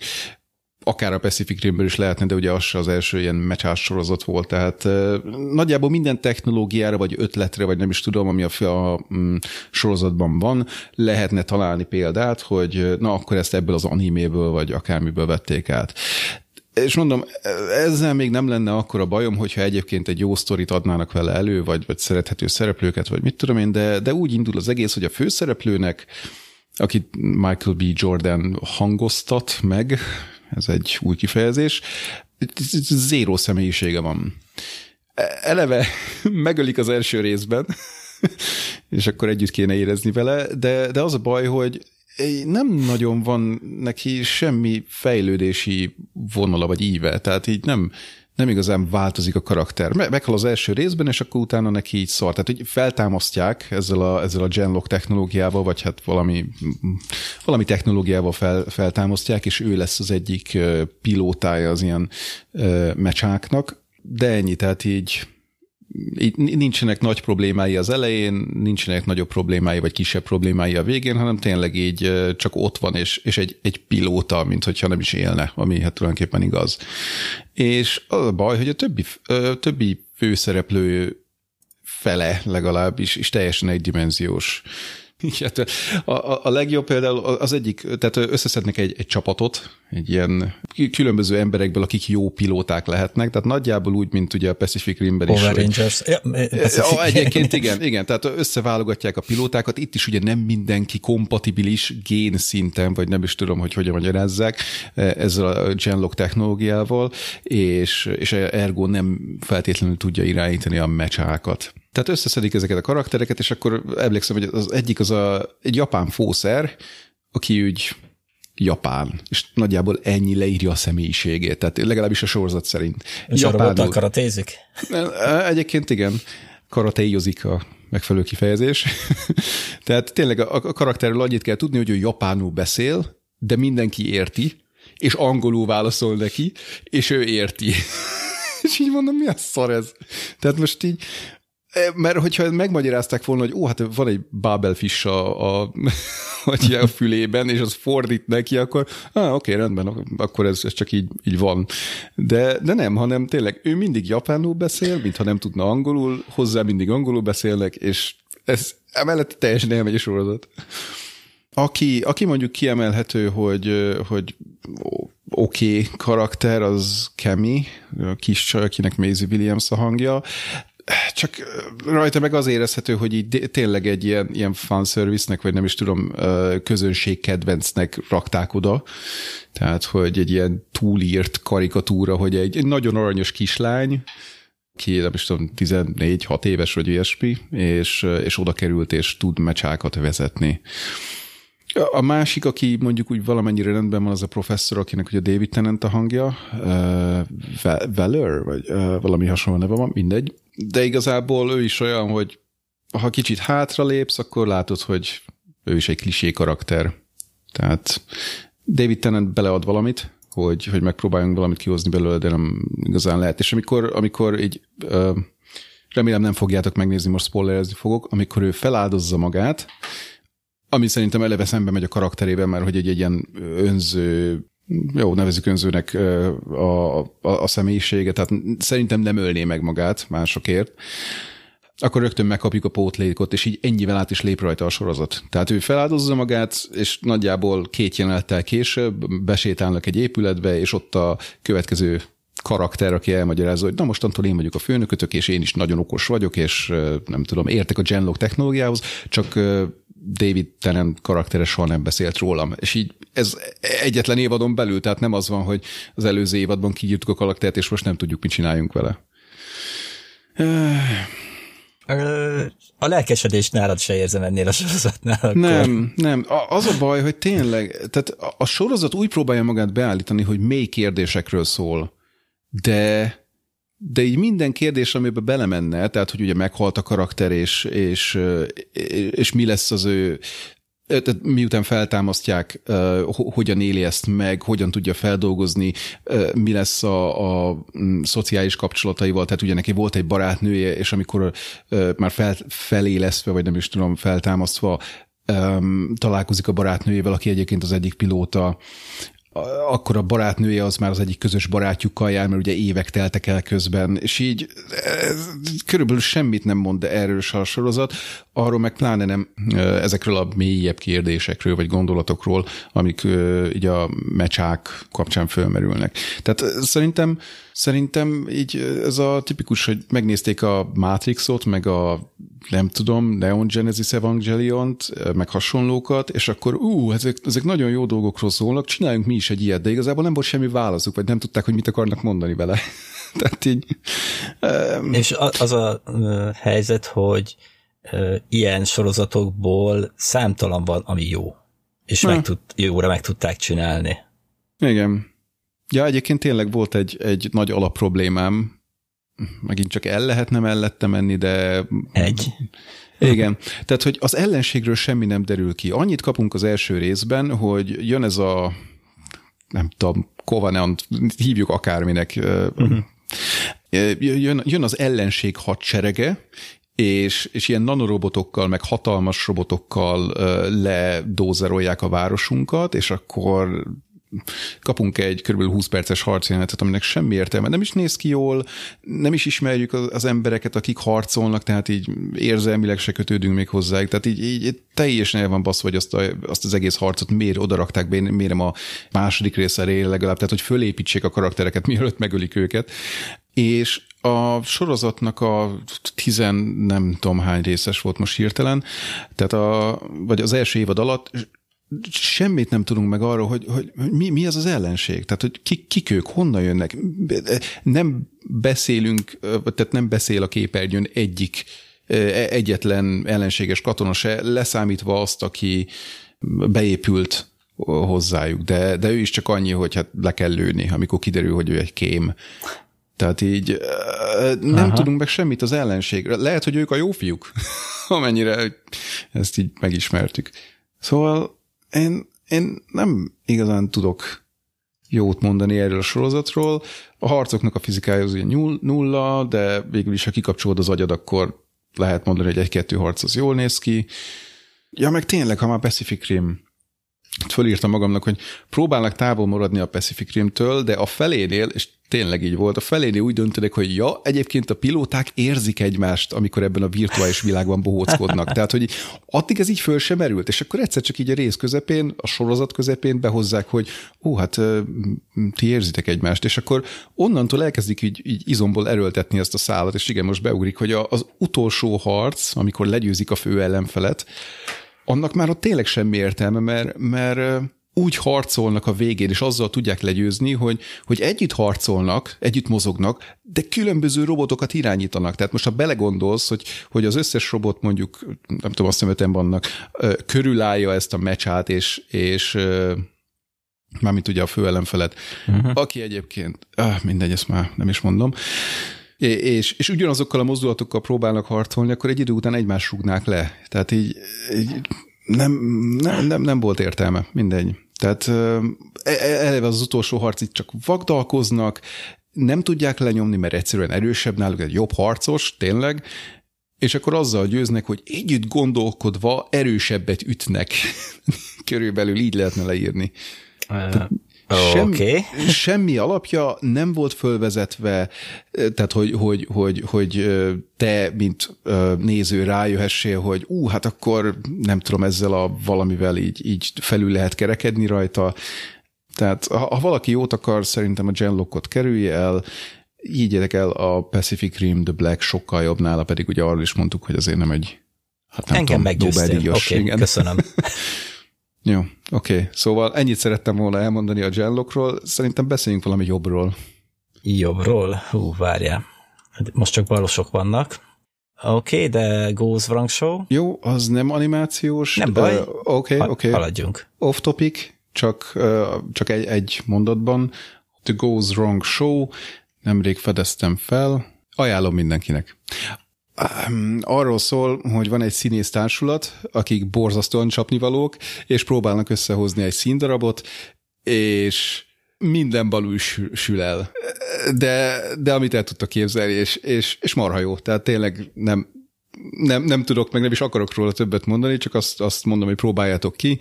[SPEAKER 2] akár a Pacific Rimből is lehetne, de ugye az se az első ilyen mecsás sorozat volt, tehát nagyjából minden technológiára, vagy ötletre, vagy nem is tudom, ami a, a mm, sorozatban van, lehetne találni példát, hogy na akkor ezt ebből az animéből, vagy akármiből vették át. És mondom, ezzel még nem lenne akkor a bajom, hogyha egyébként egy jó sztorit adnának vele elő, vagy, vagy szerethető szereplőket, vagy mit tudom én, de, de úgy indul az egész, hogy a főszereplőnek, akit Michael B. Jordan hangoztat meg, ez egy új kifejezés, zéró személyisége van. Eleve <laughs> megölik az első részben, <laughs> és akkor együtt kéne érezni vele, de, de az a baj, hogy nem nagyon van neki semmi fejlődési vonala vagy íve, tehát így nem, nem igazán változik a karakter. Meghal az első részben, és akkor utána neki így szar. Tehát, hogy feltámasztják ezzel a, ezzel a Genlock technológiával, vagy hát valami, valami technológiával fel, feltámasztják, és ő lesz az egyik pilótája az ilyen mecsáknak. De ennyi, tehát így így nincsenek nagy problémái az elején, nincsenek nagyobb problémái, vagy kisebb problémái a végén, hanem tényleg így csak ott van, és, és egy, egy pilóta, mint hogyha nem is élne, ami hát tulajdonképpen igaz. És az a baj, hogy a többi, többi főszereplő fele legalábbis, és teljesen egydimenziós. <laughs> Igen, a, a, a legjobb például az egyik, tehát összeszednek egy, egy csapatot, egy ilyen különböző emberekből, akik jó pilóták lehetnek, tehát nagyjából úgy, mint ugye a Pacific Rimben is.
[SPEAKER 1] Rangers. Ja,
[SPEAKER 2] Pacific. Egyébként igen, igen, tehát összeválogatják a pilótákat, itt is ugye nem mindenki kompatibilis gén szinten, vagy nem is tudom, hogy hogyan magyarázzák ezzel a genlock technológiával, és, és ergo nem feltétlenül tudja irányítani a mecsákat. Tehát összeszedik ezeket a karaktereket, és akkor emlékszem, hogy az egyik az a, egy japán fószer, aki úgy japán, és nagyjából ennyi leírja a személyiségét, tehát legalábbis a sorozat szerint.
[SPEAKER 1] És Japánul. karatézik?
[SPEAKER 2] Egyébként igen, karatéjozik a megfelelő kifejezés. <laughs> tehát tényleg a, a karakterről annyit kell tudni, hogy ő japánul beszél, de mindenki érti, és angolul válaszol neki, és ő érti. <laughs> és így mondom, mi a szar ez? Tehát most így mert hogyha megmagyarázták volna, hogy ó, hát van egy Babelfish a, a, <laughs> a fülében, és az fordít neki, akkor ah, oké, rendben, akkor ez, ez csak így, így van. De, de nem, hanem tényleg ő mindig japánul beszél, mintha nem tudna angolul, hozzá mindig angolul beszélnek, és ez emellett teljesen elmegy a sorozat. Aki, aki mondjuk kiemelhető, hogy, hogy oké okay karakter, az Kemi, a kis csaj, akinek Maisie Williams a hangja csak rajta meg az érezhető, hogy így tényleg egy ilyen, ilyen fanservice-nek, vagy nem is tudom, közönségkedvencnek rakták oda. Tehát, hogy egy ilyen túlírt karikatúra, hogy egy, egy nagyon aranyos kislány, ki, nem is tudom, 14-6 éves vagy ilyesmi, és, és oda került, és tud mecsákat vezetni. A másik, aki mondjuk úgy valamennyire rendben van, az a professzor, akinek ugye David Tennant a hangja, uh, Veller, vagy uh, valami hasonló neve van, mindegy. De igazából ő is olyan, hogy ha kicsit hátra lépsz, akkor látod, hogy ő is egy klisé karakter. Tehát David Tennant belead valamit, hogy, hogy megpróbáljunk valamit kihozni belőle, de nem igazán lehet. És amikor, amikor így, remélem nem fogjátok megnézni, most spoilerezni fogok, amikor ő feláldozza magát, ami szerintem eleve szembe megy a karakterében, mert hogy egy, egy ilyen önző jó, nevezzük önzőnek a, a, a személyisége, tehát szerintem nem ölné meg magát másokért, akkor rögtön megkapjuk a pótlékot, és így ennyivel át is lép rajta a sorozat. Tehát ő feláldozza magát, és nagyjából két jelenettel később besétálnak egy épületbe, és ott a következő karakter, aki elmagyarázza, hogy na mostantól én vagyok a főnökötök, és én is nagyon okos vagyok, és nem tudom, értek a Genlock technológiához, csak David Tennant karaktere soha nem beszélt rólam. És így ez egyetlen évadon belül, tehát nem az van, hogy az előző évadban kiírtuk a karaktert, és most nem tudjuk, mit csináljunk vele.
[SPEAKER 1] A lelkesedést nálad se érzem ennél a sorozatnál. Akkor.
[SPEAKER 2] Nem, nem. Az a baj, hogy tényleg, tehát a sorozat úgy próbálja magát beállítani, hogy mély kérdésekről szól, de de így minden kérdés, amiben belemenne, tehát hogy ugye meghalt a karakter, és, és, és mi lesz az ő tehát miután feltámasztják, hogyan éli ezt meg, hogyan tudja feldolgozni, mi lesz a, a mm, szociális kapcsolataival, tehát ugye neki volt egy barátnője, és amikor már fel, felélesztve, vagy nem is tudom, feltámasztva, találkozik a barátnőjével, aki egyébként az egyik pilóta, akkor a barátnője az már az egyik közös barátjukkal jár, mert ugye évek teltek el közben, és így ez, körülbelül semmit nem mond erről a sorozat, arról meg pláne nem ezekről a mélyebb kérdésekről, vagy gondolatokról, amik így a mecsák kapcsán fölmerülnek. Tehát szerintem Szerintem így ez a tipikus, hogy megnézték a Matrixot, meg a nem tudom, Neon Genesis Evangelion-t, meg hasonlókat, és akkor ú, ezek, ezek nagyon jó dolgokról szólnak, csináljunk mi is egy ilyet, de igazából nem volt semmi válaszuk, vagy nem tudták, hogy mit akarnak mondani vele. <laughs> Tehát így...
[SPEAKER 1] Um... És az a helyzet, hogy ilyen sorozatokból számtalan van, ami jó, és meg tud, jóra meg tudták csinálni.
[SPEAKER 2] Igen. Ja, egyébként tényleg volt egy, egy nagy alapproblémám, megint csak el lehetne mellette menni, de...
[SPEAKER 1] Egy.
[SPEAKER 2] Igen. Tehát, hogy az ellenségről semmi nem derül ki. Annyit kapunk az első részben, hogy jön ez a nem tudom, Covenant, hívjuk akárminek. Uh-huh. Jön, jön az ellenség hadserege, és, és ilyen nanorobotokkal, meg hatalmas robotokkal ledózerolják a városunkat, és akkor kapunk egy kb. 20 perces harcjelenetet, aminek semmi értelme. Nem is néz ki jól, nem is ismerjük az, embereket, akik harcolnak, tehát így érzelmileg se kötődünk még hozzájuk. Tehát így, így teljesen el van baszva, hogy azt, a, azt az egész harcot miért odarakták be, miért a második része legalább, tehát hogy fölépítsék a karaktereket, mielőtt megölik őket. És a sorozatnak a tizen nem tudom hány részes volt most hirtelen, tehát a, vagy az első évad alatt semmit nem tudunk meg arról, hogy, hogy, hogy mi, mi az az ellenség, tehát hogy ki, kik ők, honnan jönnek. Nem beszélünk, tehát nem beszél a képernyőn egyik egyetlen ellenséges katona se, leszámítva azt, aki beépült hozzájuk, de, de ő is csak annyi, hogy hát le kell lőni, amikor kiderül, hogy ő egy kém. Tehát így nem Aha. tudunk meg semmit az ellenségre. Lehet, hogy ők a jó fiúk, <laughs> amennyire ezt így megismertük. Szóval én, én nem igazán tudok jót mondani erről a sorozatról. A harcoknak a fizikája az ugye nulla, de végül is, ha kikapcsolod az agyad, akkor lehet mondani, hogy egy-kettő harc az jól néz ki. Ja, meg tényleg, ha már Pacific Rim fölírtam magamnak, hogy próbálnak távol maradni a Pacific Rim-től, de a felénél, és tényleg így volt, a felénél úgy döntenek, hogy ja, egyébként a pilóták érzik egymást, amikor ebben a virtuális világban bohóckodnak. Tehát, hogy addig ez így föl sem merült, és akkor egyszer csak így a rész közepén, a sorozat közepén behozzák, hogy ó, hát ti érzitek egymást, és akkor onnantól elkezdik így, így izomból erőltetni ezt a szállat, és igen, most beugrik, hogy az utolsó harc, amikor legyőzik a fő ellenfelet, annak már ott tényleg semmi értelme, mert, mert úgy harcolnak a végén, és azzal tudják legyőzni, hogy, hogy együtt harcolnak, együtt mozognak, de különböző robotokat irányítanak. Tehát most ha belegondolsz, hogy, hogy az összes robot mondjuk, nem tudom, azt hiszem vannak, körülállja ezt a mecsát, és, és mármint ugye a főellenfelet, uh-huh. aki egyébként, ah, mindegy, ezt már nem is mondom, és, és ugyanazokkal a mozdulatokkal próbálnak harcolni, akkor egy idő után egymás rúgnák le. Tehát így, így nem, nem, nem, nem volt értelme, mindegy. Tehát e, e, eleve az utolsó harc itt csak vagdalkoznak, nem tudják lenyomni, mert egyszerűen erősebb náluk, egy jobb harcos, tényleg, és akkor azzal győznek, hogy együtt gondolkodva erősebbet ütnek. <laughs> Körülbelül így lehetne leírni. Sem, okay. semmi alapja nem volt fölvezetve, tehát hogy, hogy, hogy, hogy te, mint néző rájöhessél, hogy ú, hát akkor nem tudom, ezzel a valamivel így, így felül lehet kerekedni rajta. Tehát ha, ha valaki jót akar, szerintem a Genlockot kerülje el, így el a Pacific Rim The Black sokkal jobb nála, pedig ugye arról is mondtuk, hogy azért nem egy
[SPEAKER 1] hát nem Engem meggyőztél. Oké, okay, köszönöm. <laughs>
[SPEAKER 2] Jó, oké. Okay. Szóval ennyit szerettem volna elmondani a Genlockról. Szerintem beszéljünk valami jobbról.
[SPEAKER 1] Jobbról? Hú, várjál. Most csak balosok vannak. Oké, okay, de Goes Wrong Show?
[SPEAKER 2] Jó, az nem animációs.
[SPEAKER 1] Nem baj.
[SPEAKER 2] Oké, uh, oké. Okay, okay.
[SPEAKER 1] Haladjunk.
[SPEAKER 2] Off topic, csak, uh, csak egy, egy mondatban. The Goes Wrong Show. Nemrég fedeztem fel. Ajánlom mindenkinek arról szól, hogy van egy színész társulat, akik borzasztóan csapnivalók, és próbálnak összehozni egy színdarabot, és minden balul sül el. De, de amit el tudtak képzelni, és, és, és marha jó. Tehát tényleg nem, nem, nem tudok, meg nem is akarok róla többet mondani, csak azt, azt mondom, hogy próbáljátok ki.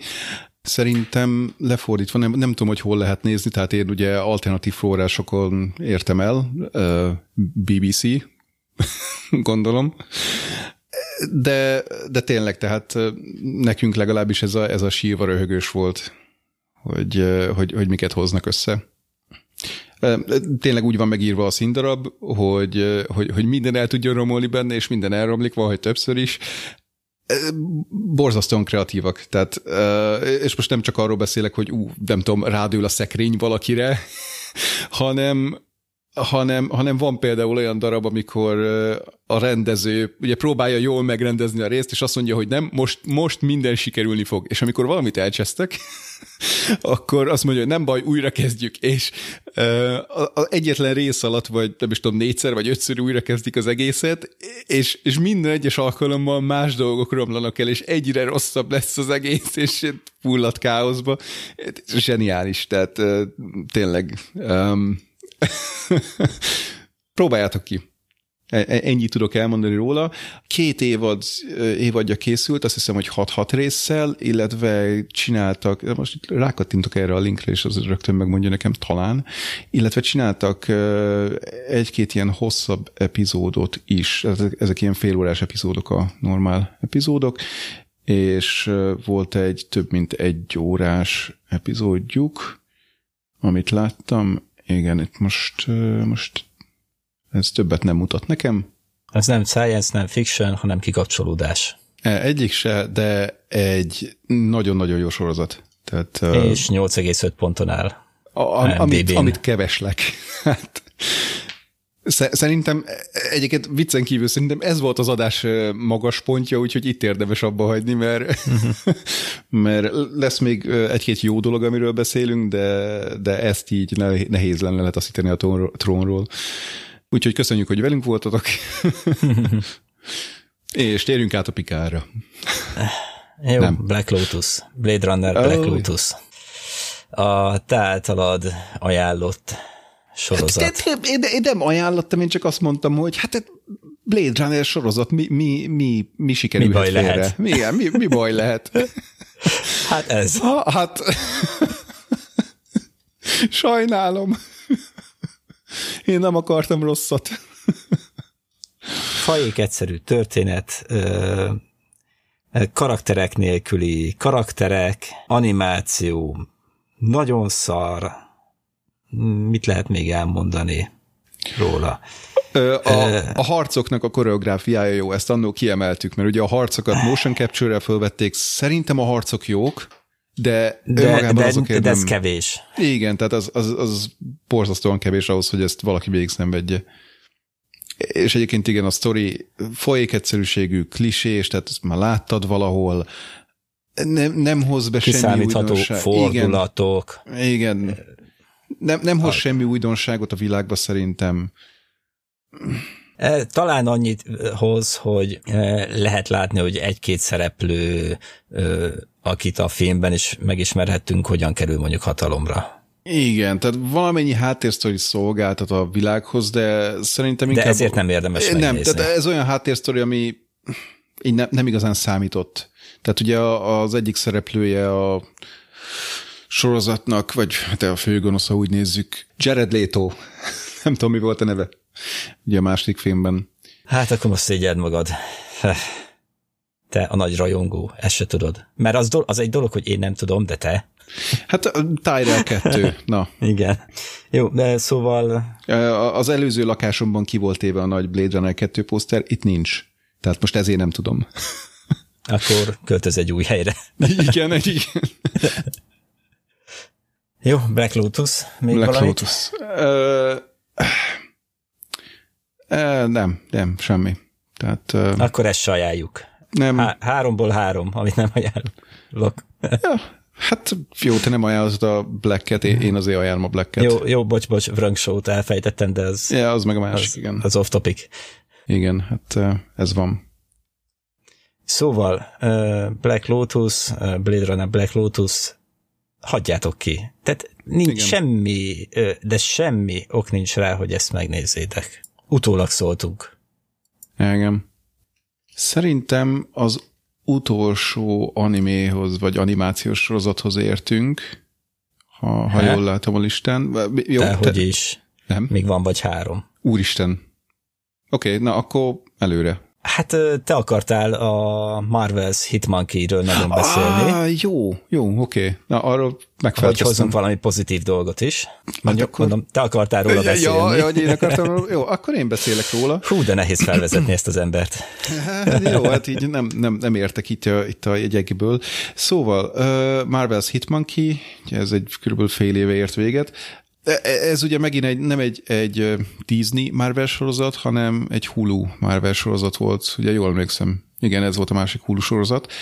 [SPEAKER 2] Szerintem lefordítva, nem, nem tudom, hogy hol lehet nézni, tehát én ugye alternatív forrásokon értem el, BBC, <laughs> gondolom. De, de tényleg, tehát nekünk legalábbis ez a, ez a sírva röhögős volt, hogy, hogy, hogy miket hoznak össze. Tényleg úgy van megírva a színdarab, hogy, hogy, hogy minden el tudjon romolni benne, és minden elromlik, valahogy többször is. Borzasztóan kreatívak. Tehát, és most nem csak arról beszélek, hogy ú, nem tudom, rádül a szekrény valakire, <laughs> hanem, hanem, hanem van például olyan darab, amikor a rendező ugye próbálja jól megrendezni a részt, és azt mondja, hogy nem, most, most minden sikerülni fog. És amikor valamit elcsesztek, <laughs> akkor azt mondja, hogy nem baj, újra kezdjük, és az egyetlen rész alatt, vagy nem is tudom, négyszer vagy ötször újra kezdik az egészet, és, és minden egyes alkalommal más dolgok romlanak el, és egyre rosszabb lesz az egész, és fulladt káoszba. Zseniális, tehát tényleg um, <laughs> Próbáljátok ki. E- e- Ennyit tudok elmondani róla. Két évad, évadja készült, azt hiszem, hogy 6-6 résszel, illetve csináltak, most itt rákattintok erre a linkre, és az rögtön megmondja nekem talán, illetve csináltak egy-két ilyen hosszabb epizódot is. Ezek ilyen félórás epizódok a normál epizódok, és volt egy több mint egy órás epizódjuk, amit láttam. Igen, itt most, most ez többet nem mutat nekem.
[SPEAKER 1] Ez nem science, nem fiction, hanem kikapcsolódás.
[SPEAKER 2] E, egyik se, de egy nagyon-nagyon jó sorozat. Tehát,
[SPEAKER 1] És 8,5 ponton áll.
[SPEAKER 2] A, a, amit, amit keveslek. <laughs> Hát, Szerintem egyébként viccen kívül szerintem ez volt az adás magas pontja, úgyhogy itt érdemes abba hagyni, mert, <laughs> mert lesz még egy-két jó dolog, amiről beszélünk, de, de ezt így nehéz lenne letaszítani a trónról. Úgyhogy köszönjük, hogy velünk voltatok. <laughs> És térjünk át a Pikárra.
[SPEAKER 1] Jó, Nem. Black Lotus. Blade Runner Black oh. Lotus. A te általad ajánlott sorozat. Hát,
[SPEAKER 2] én, én, én nem ajánlottam, én csak azt mondtam, hogy hát Blade Runner sorozat, mi, mi, mi, mi sikerülhet mi baj félre? Lehet? Mi, mi, mi baj lehet? <laughs>
[SPEAKER 1] Hát ez.
[SPEAKER 2] Ha, hát <laughs> sajnálom. Én nem akartam rosszat.
[SPEAKER 1] Fajék egyszerű történet, karakterek nélküli karakterek, animáció, nagyon szar, mit lehet még elmondani róla?
[SPEAKER 2] A, a harcoknak a koreográfiája jó, ezt annól kiemeltük, mert ugye a harcokat motion capture-rel fölvették, szerintem a harcok jók, de,
[SPEAKER 1] de, de, azokért de ez nem... kevés.
[SPEAKER 2] Igen, tehát az, az, az borzasztóan kevés ahhoz, hogy ezt valaki végig szenvedje. És egyébként igen, a sztori folyék egyszerűségű, klisés, tehát ezt már láttad valahol, nem, nem hoz be semmi újdonságot.
[SPEAKER 1] fordulatok.
[SPEAKER 2] Igen, igen. Nem, nem hoz semmi újdonságot a világba szerintem.
[SPEAKER 1] E, talán annyit hoz, hogy e, lehet látni, hogy egy-két szereplő, akit a filmben is megismerhettünk, hogyan kerül mondjuk hatalomra.
[SPEAKER 2] Igen, tehát valamennyi háttérsztori szolgáltat a világhoz, de szerintem inkább...
[SPEAKER 1] De ezért nem érdemes.
[SPEAKER 2] Nem, tehát ez olyan háttérsztori, ami így nem, nem igazán számított. Tehát ugye az egyik szereplője a sorozatnak, vagy te hát a főgonosz, ha úgy nézzük, Jared Leto. <laughs> nem tudom, mi volt a neve. Ugye a második filmben.
[SPEAKER 1] Hát akkor most szégyed magad. <laughs> Te a nagy rajongó, ezt se tudod. Mert az, do- az egy dolog, hogy én nem tudom, de te.
[SPEAKER 2] Hát Tyrell 2, <laughs> na.
[SPEAKER 1] Igen. Jó, de szóval...
[SPEAKER 2] Az előző lakásomban ki volt éve a nagy Blade Runner 2 poszter, itt nincs. Tehát most ezért nem tudom.
[SPEAKER 1] Akkor költöz egy új helyre.
[SPEAKER 2] Igen, egy igen.
[SPEAKER 1] Jó, Black Lotus. Még
[SPEAKER 2] Black
[SPEAKER 1] valamit?
[SPEAKER 2] Lotus. Uh, nem, nem, semmi. Tehát, uh,
[SPEAKER 1] Akkor ezt se ajánljuk. Nem. Há- háromból három, amit nem ajánlok.
[SPEAKER 2] ja, hát jó, te nem ajánlod a Black-et, én azért ajánlom a Black-et.
[SPEAKER 1] Jó, jó, bocs, bocs, Vrang Show-t elfejtettem, de az...
[SPEAKER 2] Ja, az meg a másik,
[SPEAKER 1] az,
[SPEAKER 2] igen.
[SPEAKER 1] Az off topic.
[SPEAKER 2] Igen, hát ez van.
[SPEAKER 1] Szóval Black Lotus, Blade Runner Black Lotus, hagyjátok ki. Tehát nincs Igen. semmi, de semmi ok nincs rá, hogy ezt megnézzétek. Utólag szóltunk.
[SPEAKER 2] Igen. Szerintem az utolsó animéhoz, vagy animációs sorozathoz értünk, ha, ha jól látom a listán.
[SPEAKER 1] Jó, Dehogy te... is. Nem? Még van vagy három.
[SPEAKER 2] Úristen. Oké, okay, na akkor előre.
[SPEAKER 1] Hát te akartál a Marvel's Hitmonkey-ről nagyon beszélni.
[SPEAKER 2] Ah, jó, jó, oké. Okay. Na, arról megfelelkeztem.
[SPEAKER 1] Hogy hozzunk valami pozitív dolgot is. Mondjuk, hát akkor... mondom, te akartál róla beszélni.
[SPEAKER 2] Ja, ja, hogy én akartam róla. Jó, akkor én beszélek róla.
[SPEAKER 1] Hú, de nehéz felvezetni ezt az embert.
[SPEAKER 2] Hát, jó, hát így nem, nem, nem értek itt a, itt a jegyekből. Szóval, uh, Marvel's Hitmonkey, ez egy körülbelül fél éve ért véget. E, e, ez ugye megint egy, nem egy, egy Disney Marvel sorozat, hanem egy Hulu Marvel sorozat volt, ugye jól emlékszem. Igen, ez volt a másik Hulu sorozat.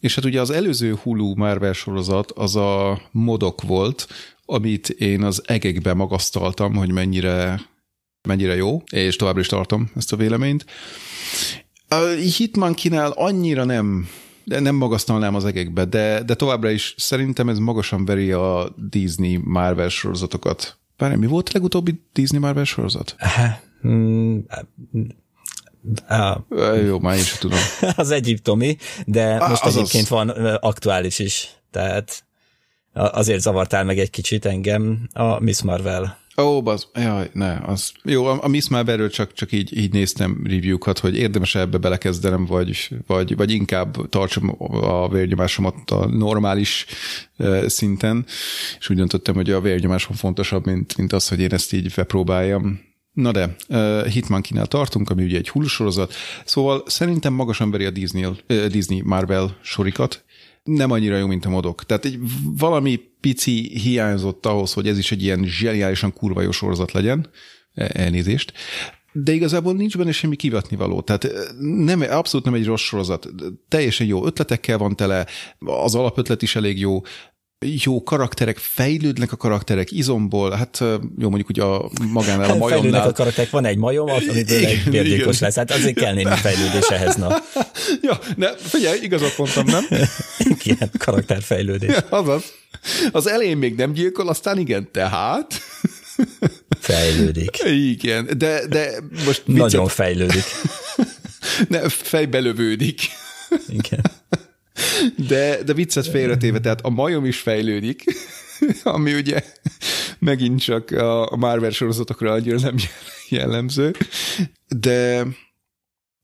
[SPEAKER 2] És hát ugye az előző Hulu Marvel sorozat az a modok volt, amit én az egekbe magasztaltam, hogy mennyire, mennyire jó, és továbbra is tartom ezt a véleményt. A Hitman-kinál annyira nem de nem magasztalnám az egekbe, de, de továbbra is szerintem ez magasan veri a Disney Marvel sorozatokat. Bár mi volt a legutóbbi Disney Marvel sorozat? Á, Jó, már is tudom. <laughs>
[SPEAKER 1] Az egyiptomi, de most az egyébként van aktuális is, tehát azért zavartál meg egy kicsit engem a Miss Marvel.
[SPEAKER 2] Ó, az, jaj, ne, az. Jó, a, a Miss Marvelről csak, csak így, így néztem review-kat, hogy érdemes ebbe belekezdenem, vagy, vagy, vagy inkább tartsam a vérnyomásomat a normális uh, szinten, és úgy döntöttem, hogy a vérnyomásom fontosabb, mint, mint az, hogy én ezt így bepróbáljam. Na de, uh, Hitmankinál tartunk, ami ugye egy sorozat, szóval szerintem magasan veri a Disney, uh, Disney Marvel sorikat, nem annyira jó, mint a modok. Tehát egy valami pici hiányzott ahhoz, hogy ez is egy ilyen zseniálisan kurva jó sorozat legyen, e, elnézést, de igazából nincs benne semmi kivetni való. Tehát nem, abszolút nem egy rossz sorozat. Teljesen jó ötletekkel van tele, az alapötlet is elég jó, jó karakterek, fejlődnek a karakterek izomból, hát jó, mondjuk ugye a magánál a <laughs> majomnál. Fejlődnek
[SPEAKER 1] a karakterek, van egy majom, amiből egy bérgyilkos lesz, hát azért kell némi fejlődés ehhez, na. <laughs>
[SPEAKER 2] ja, ne, figyelj, igazat mondtam, nem? <laughs>
[SPEAKER 1] Igen, karakterfejlődés. Ja,
[SPEAKER 2] azaz. <laughs> Az elején még nem gyilkol, aztán igen, tehát...
[SPEAKER 1] Fejlődik. <laughs>
[SPEAKER 2] Igen, de, de most...
[SPEAKER 1] Nagyon viccet... fejlődik. <laughs>
[SPEAKER 2] ne, fejbelövődik.
[SPEAKER 1] Igen.
[SPEAKER 2] De, de viccet félretéve, tehát a majom is fejlődik, ami ugye megint csak a Marvel sorozatokra annyira nem jellemző, de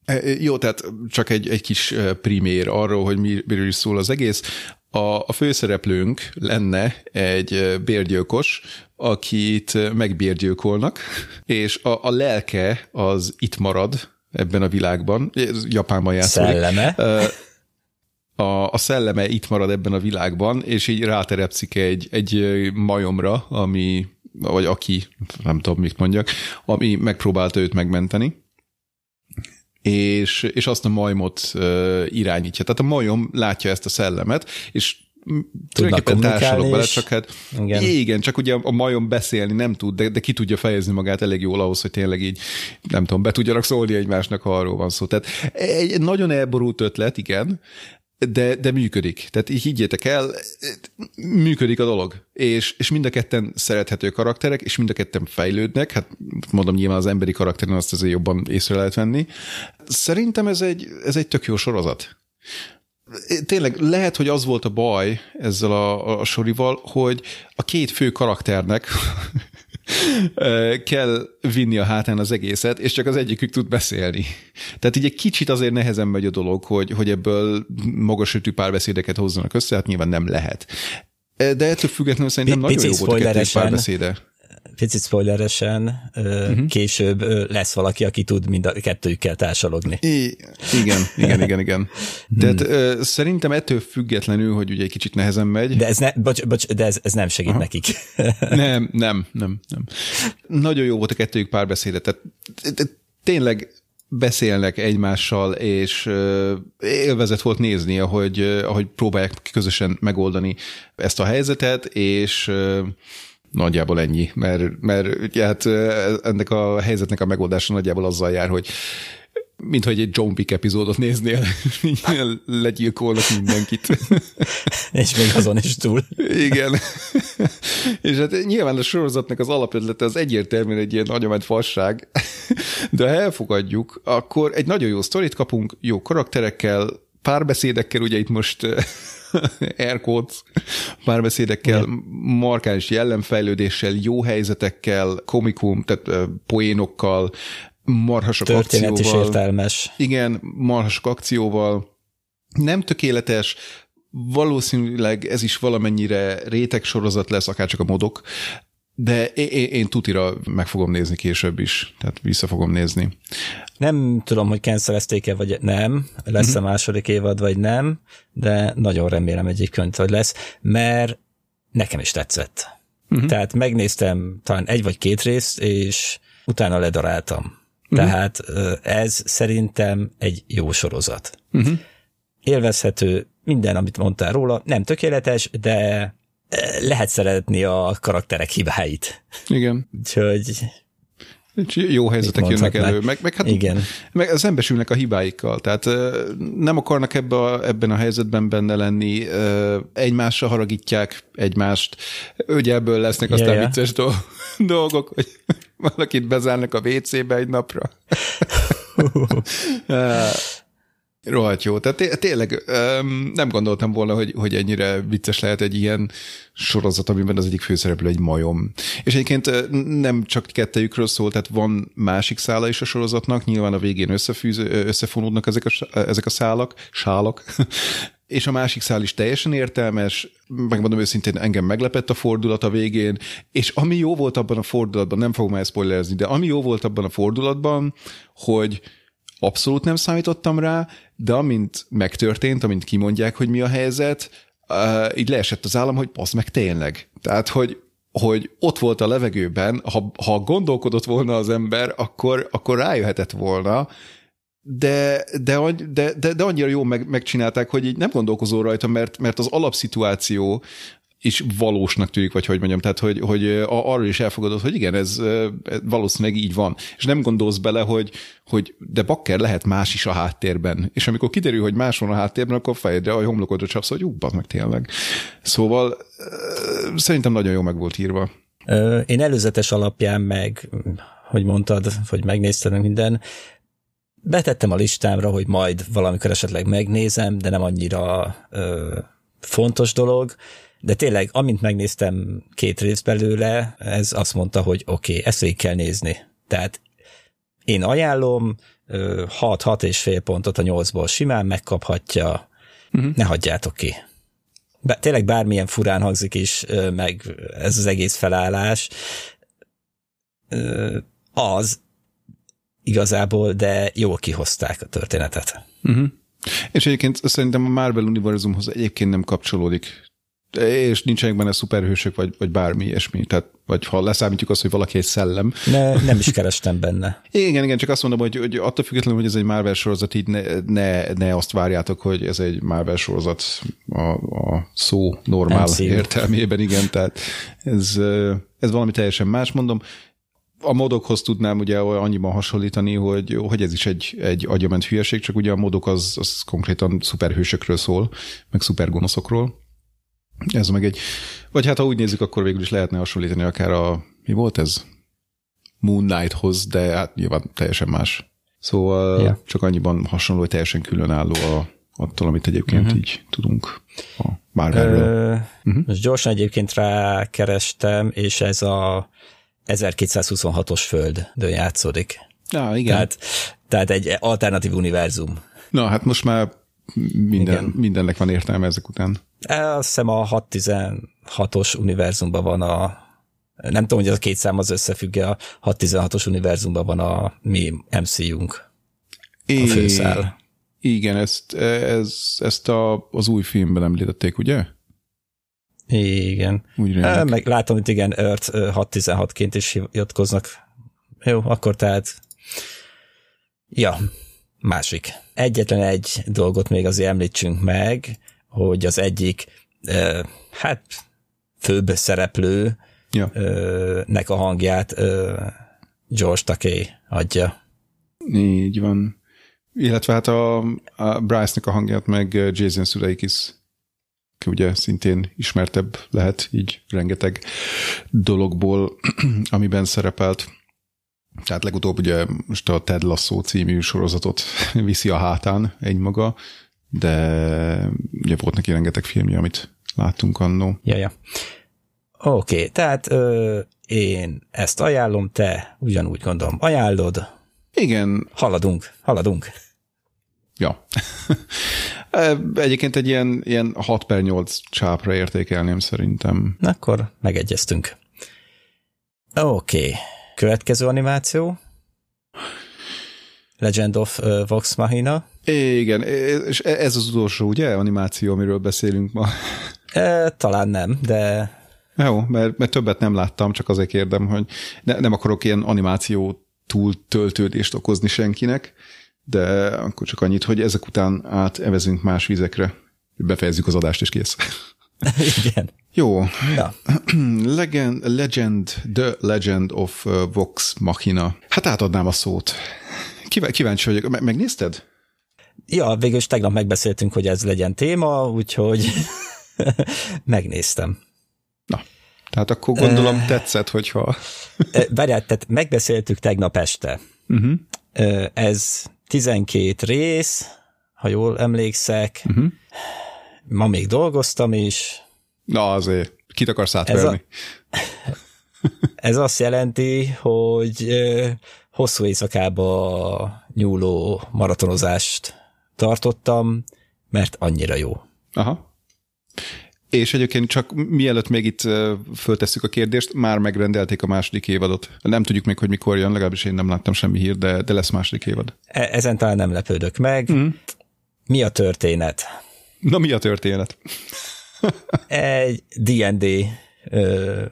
[SPEAKER 2] e, jó, tehát csak egy, egy kis e, primér arról, hogy miről is szól az egész. A, a főszereplőnk lenne egy bérgyilkos, akit megbérgyilkolnak, és a, a lelke az itt marad ebben a világban, Japánban játszik.
[SPEAKER 1] Szelleme?
[SPEAKER 2] A, a szelleme itt marad ebben a világban, és így ráterepszik egy, egy majomra, ami, vagy aki, nem tudom, mit mondjak, ami megpróbálta őt megmenteni, és, és azt a majmot uh, irányítja. Tehát a majom látja ezt a szellemet, és tulajdonképpen társadalok bele, csak hát igen. igen, csak ugye a majom beszélni nem tud, de, de ki tudja fejezni magát elég jól ahhoz, hogy tényleg így, nem tudom, be tudjanak szólni egymásnak, ha arról van szó. Tehát egy nagyon elborult ötlet, igen, de, de működik. Tehát így higgyétek el, működik a dolog. És, és mind a ketten szerethető karakterek, és mind a ketten fejlődnek. Hát mondom, nyilván az emberi karakteren azt azért jobban észre lehet venni. Szerintem ez egy, ez egy tök jó sorozat. Tényleg lehet, hogy az volt a baj ezzel a, a sorival, hogy a két fő karakternek <laughs> kell vinni a hátán az egészet, és csak az egyikük tud beszélni. Tehát így egy kicsit azért nehezen megy a dolog, hogy, hogy ebből magas ütű párbeszédeket hozzanak össze, hát nyilván nem lehet. De ettől függetlenül szerintem P- nagyon jó volt a kettős párbeszéde
[SPEAKER 1] picit spoileresen, uh-huh. később lesz valaki, aki tud mind a kettőjükkel társalogni.
[SPEAKER 2] I- igen, igen, igen, igen. Tehát uh, szerintem ettől függetlenül, hogy ugye egy kicsit nehezen megy.
[SPEAKER 1] De ez, ne, bocs, bocs, de ez, ez nem segít Aha. nekik. <laughs>
[SPEAKER 2] nem, nem, nem, nem. Nagyon jó volt a kettőjük párbeszéde. Tehát tényleg beszélnek egymással, és élvezet volt nézni, ahogy, ahogy próbálják közösen megoldani ezt a helyzetet, és Nagyjából ennyi, mert, mert ugye hát ennek a helyzetnek a megoldása nagyjából azzal jár, hogy mint hogy egy John Wick epizódot néznél, <laughs> legyilkolnak mindenkit. <laughs>
[SPEAKER 1] És még azon is túl.
[SPEAKER 2] Igen. <laughs> És hát nyilván a sorozatnak az alapötlete az egyértelműen egy ilyen nagyomet fasság, de ha elfogadjuk, akkor egy nagyon jó sztorit kapunk, jó karakterekkel, párbeszédekkel, ugye itt most <laughs> aircodes párbeszédekkel, markáns jellemfejlődéssel, jó helyzetekkel, komikum, tehát poénokkal, marhasok Történet akcióval.
[SPEAKER 1] is értelmes.
[SPEAKER 2] Igen, marhasok akcióval. Nem tökéletes, valószínűleg ez is valamennyire réteg sorozat lesz, akár csak a modok, de én, én tutira meg fogom nézni később is, tehát vissza fogom nézni.
[SPEAKER 1] Nem tudom, hogy cancelezték-e, vagy nem, lesz uh-huh. a második évad, vagy nem, de nagyon remélem egyébként, hogy lesz, mert nekem is tetszett. Uh-huh. Tehát megnéztem talán egy vagy két részt, és utána ledaráltam. Uh-huh. Tehát ez szerintem egy jó sorozat. Uh-huh. Élvezhető, minden, amit mondtál róla, nem tökéletes, de lehet szeretni a karakterek hibáit.
[SPEAKER 2] Igen.
[SPEAKER 1] Úgyhogy
[SPEAKER 2] Jó helyzetek jönnek elő, meg, meg, hát,
[SPEAKER 1] Igen.
[SPEAKER 2] meg szembesülnek a hibáikkal, tehát nem akarnak ebbe a, ebben a helyzetben benne lenni, egymásra haragítják egymást, ögyelből lesznek aztán
[SPEAKER 1] Ja, ja.
[SPEAKER 2] vicces do- <laughs> dolgok, hogy valakit bezárnak a WC-be egy napra. <laughs> <laughs> Rohadt jó. Tehát té- tényleg nem gondoltam volna, hogy, hogy ennyire vicces lehet egy ilyen sorozat, amiben az egyik főszereplő egy majom. És egyébként nem csak kettejükről szól, tehát van másik szála is a sorozatnak, nyilván a végén összefűz, összefonódnak ezek a, ezek a szálak, sálak, <laughs> és a másik szál is teljesen értelmes, megmondom őszintén, engem meglepett a fordulat a végén, és ami jó volt abban a fordulatban, nem fogom már spoilerezni, de ami jó volt abban a fordulatban, hogy abszolút nem számítottam rá, de amint megtörtént, amint kimondják, hogy mi a helyzet, uh, így leesett az állam, hogy az meg tényleg. Tehát, hogy hogy ott volt a levegőben, ha, ha gondolkodott volna az ember, akkor, akkor rájöhetett volna, de, de, de, de, de annyira jól meg, megcsinálták, hogy így nem gondolkozol rajta, mert, mert az alapszituáció is valósnak tűnik, vagy hogy mondjam, tehát hogy, hogy arról is elfogadod, hogy igen, ez, valószínűleg így van. És nem gondolsz bele, hogy, hogy de bakker lehet más is a háttérben. És amikor kiderül, hogy más van a háttérben, akkor fejedre a homlokodra csapsz, hogy ú, meg tényleg. Szóval szerintem nagyon jó meg volt írva.
[SPEAKER 1] Én előzetes alapján meg, hogy mondtad, hogy megnézted meg minden, betettem a listámra, hogy majd valamikor esetleg megnézem, de nem annyira ö, fontos dolog, de tényleg, amint megnéztem két rész belőle, ez azt mondta, hogy oké, okay, ezt végig kell nézni. Tehát én ajánlom, 6-6 és fél pontot a 8-ból simán megkaphatja, uh-huh. ne hagyjátok ki. Be, tényleg bármilyen furán hangzik is, meg ez az egész felállás, az igazából, de jól kihozták a történetet.
[SPEAKER 2] Uh-huh. És egyébként szerintem a Marvel univerzumhoz egyébként nem kapcsolódik. És nincsenek benne szuperhősök, vagy, vagy bármi ilyesmi. Tehát, vagy ha leszámítjuk azt, hogy valaki egy szellem.
[SPEAKER 1] Ne, nem is kerestem benne.
[SPEAKER 2] Igen, igen, csak azt mondom, hogy, hogy attól függetlenül, hogy ez egy Marvel sorozat, így ne, ne, ne azt várjátok, hogy ez egy Marvel sorozat a, a szó normál
[SPEAKER 1] MCU.
[SPEAKER 2] értelmében, igen, tehát ez, ez valami teljesen más, mondom. A modokhoz tudnám ugye annyiban hasonlítani, hogy, hogy ez is egy, egy agyament hülyeség, csak ugye a modok az, az konkrétan szuperhősökről szól, meg szupergonoszokról. Ez meg egy, vagy hát ha úgy nézzük, akkor végül is lehetne hasonlítani akár a, mi volt ez? Moon Knighthoz, de hát nyilván teljesen más. Szóval yeah. csak annyiban hasonló, hogy teljesen különálló a, attól, amit egyébként uh-huh. így tudunk a Marvelről.
[SPEAKER 1] Ö, uh-huh. Most gyorsan egyébként rákerestem, és ez a 1226-os földön játszódik.
[SPEAKER 2] Ja, igen.
[SPEAKER 1] Tehát, tehát egy alternatív univerzum.
[SPEAKER 2] Na, hát most már minden,
[SPEAKER 1] Igen.
[SPEAKER 2] mindennek van értelme ezek után.
[SPEAKER 1] E, Azt hiszem a 616-os univerzumban van a nem tudom, hogy az a két szám az összefügg a 616-os univerzumban van a mi MCU-nk, a főszál.
[SPEAKER 2] Igen, ezt, ez, ezt a, az új filmben említették, ugye?
[SPEAKER 1] Igen.
[SPEAKER 2] Úgy
[SPEAKER 1] E, meg látom, hogy igen, Earth ö, 616-ként is hivatkoznak. Jó, akkor tehát ja, másik. Egyetlen egy dolgot még azért említsünk meg, hogy az egyik hát főbb szereplő
[SPEAKER 2] Ja.
[SPEAKER 1] nek a hangját George Takei adja.
[SPEAKER 2] Így van. Illetve hát a, a Bryce-nek a hangját meg Jason Sudeikis, aki ugye szintén ismertebb lehet így rengeteg dologból, <clears throat> amiben szerepelt. Tehát legutóbb ugye most a Ted Lasso című sorozatot <laughs> viszi a hátán egymaga, de ugye volt neki rengeteg filmje, amit láttunk annó.
[SPEAKER 1] Ja, ja. Oké, okay, tehát ö, én ezt ajánlom, te ugyanúgy gondolom ajánlod,
[SPEAKER 2] Igen,
[SPEAKER 1] haladunk, haladunk.
[SPEAKER 2] Ja. <laughs> Egyébként egy ilyen, ilyen 6 per 8 csápra értékelném szerintem.
[SPEAKER 1] Na, akkor megegyeztünk. Oké, okay. következő animáció. Legend of Vox Machina.
[SPEAKER 2] Igen, és ez az utolsó, ugye, animáció, amiről beszélünk ma. <laughs>
[SPEAKER 1] E, talán nem, de
[SPEAKER 2] Jó, mert, mert többet nem láttam, csak azért kérdem, hogy ne, nem akarok ilyen animáció túl töltődést okozni senkinek, de akkor csak annyit, hogy ezek után átevezünk más vizekre. Befejezzük az adást, és kész. <laughs>
[SPEAKER 1] igen.
[SPEAKER 2] Jó.
[SPEAKER 1] Na, <clears throat>
[SPEAKER 2] Legend, Legend, The Legend of uh, Vox Machina. Hát átadnám a szót. Kív- kíváncsi vagyok. Me- megnézted?
[SPEAKER 1] Ja, végül is tegnap megbeszéltünk, hogy ez legyen téma, úgyhogy <laughs> megnéztem.
[SPEAKER 2] Na, tehát akkor gondolom tetszett, hogyha...
[SPEAKER 1] Várjál, tehát megbeszéltük tegnap este.
[SPEAKER 2] Uh-huh.
[SPEAKER 1] Ez 12 rész, ha jól emlékszek.
[SPEAKER 2] Uh-huh.
[SPEAKER 1] Ma még dolgoztam is.
[SPEAKER 2] Na azért, kit akarsz
[SPEAKER 1] Ez
[SPEAKER 2] átverni? <laughs>
[SPEAKER 1] Ez azt jelenti, hogy hosszú éjszakába nyúló maratonozást tartottam, mert annyira jó.
[SPEAKER 2] Aha. És egyébként csak mielőtt még itt föltesszük a kérdést, már megrendelték a második évadot. Nem tudjuk még, hogy mikor jön, legalábbis én nem láttam semmi hír, de, de lesz második évad.
[SPEAKER 1] E- Ezen talán nem lepődök meg.
[SPEAKER 2] Mhm.
[SPEAKER 1] Mi a történet?
[SPEAKER 2] Na mi a történet? <laughs>
[SPEAKER 1] Egy D&D ö,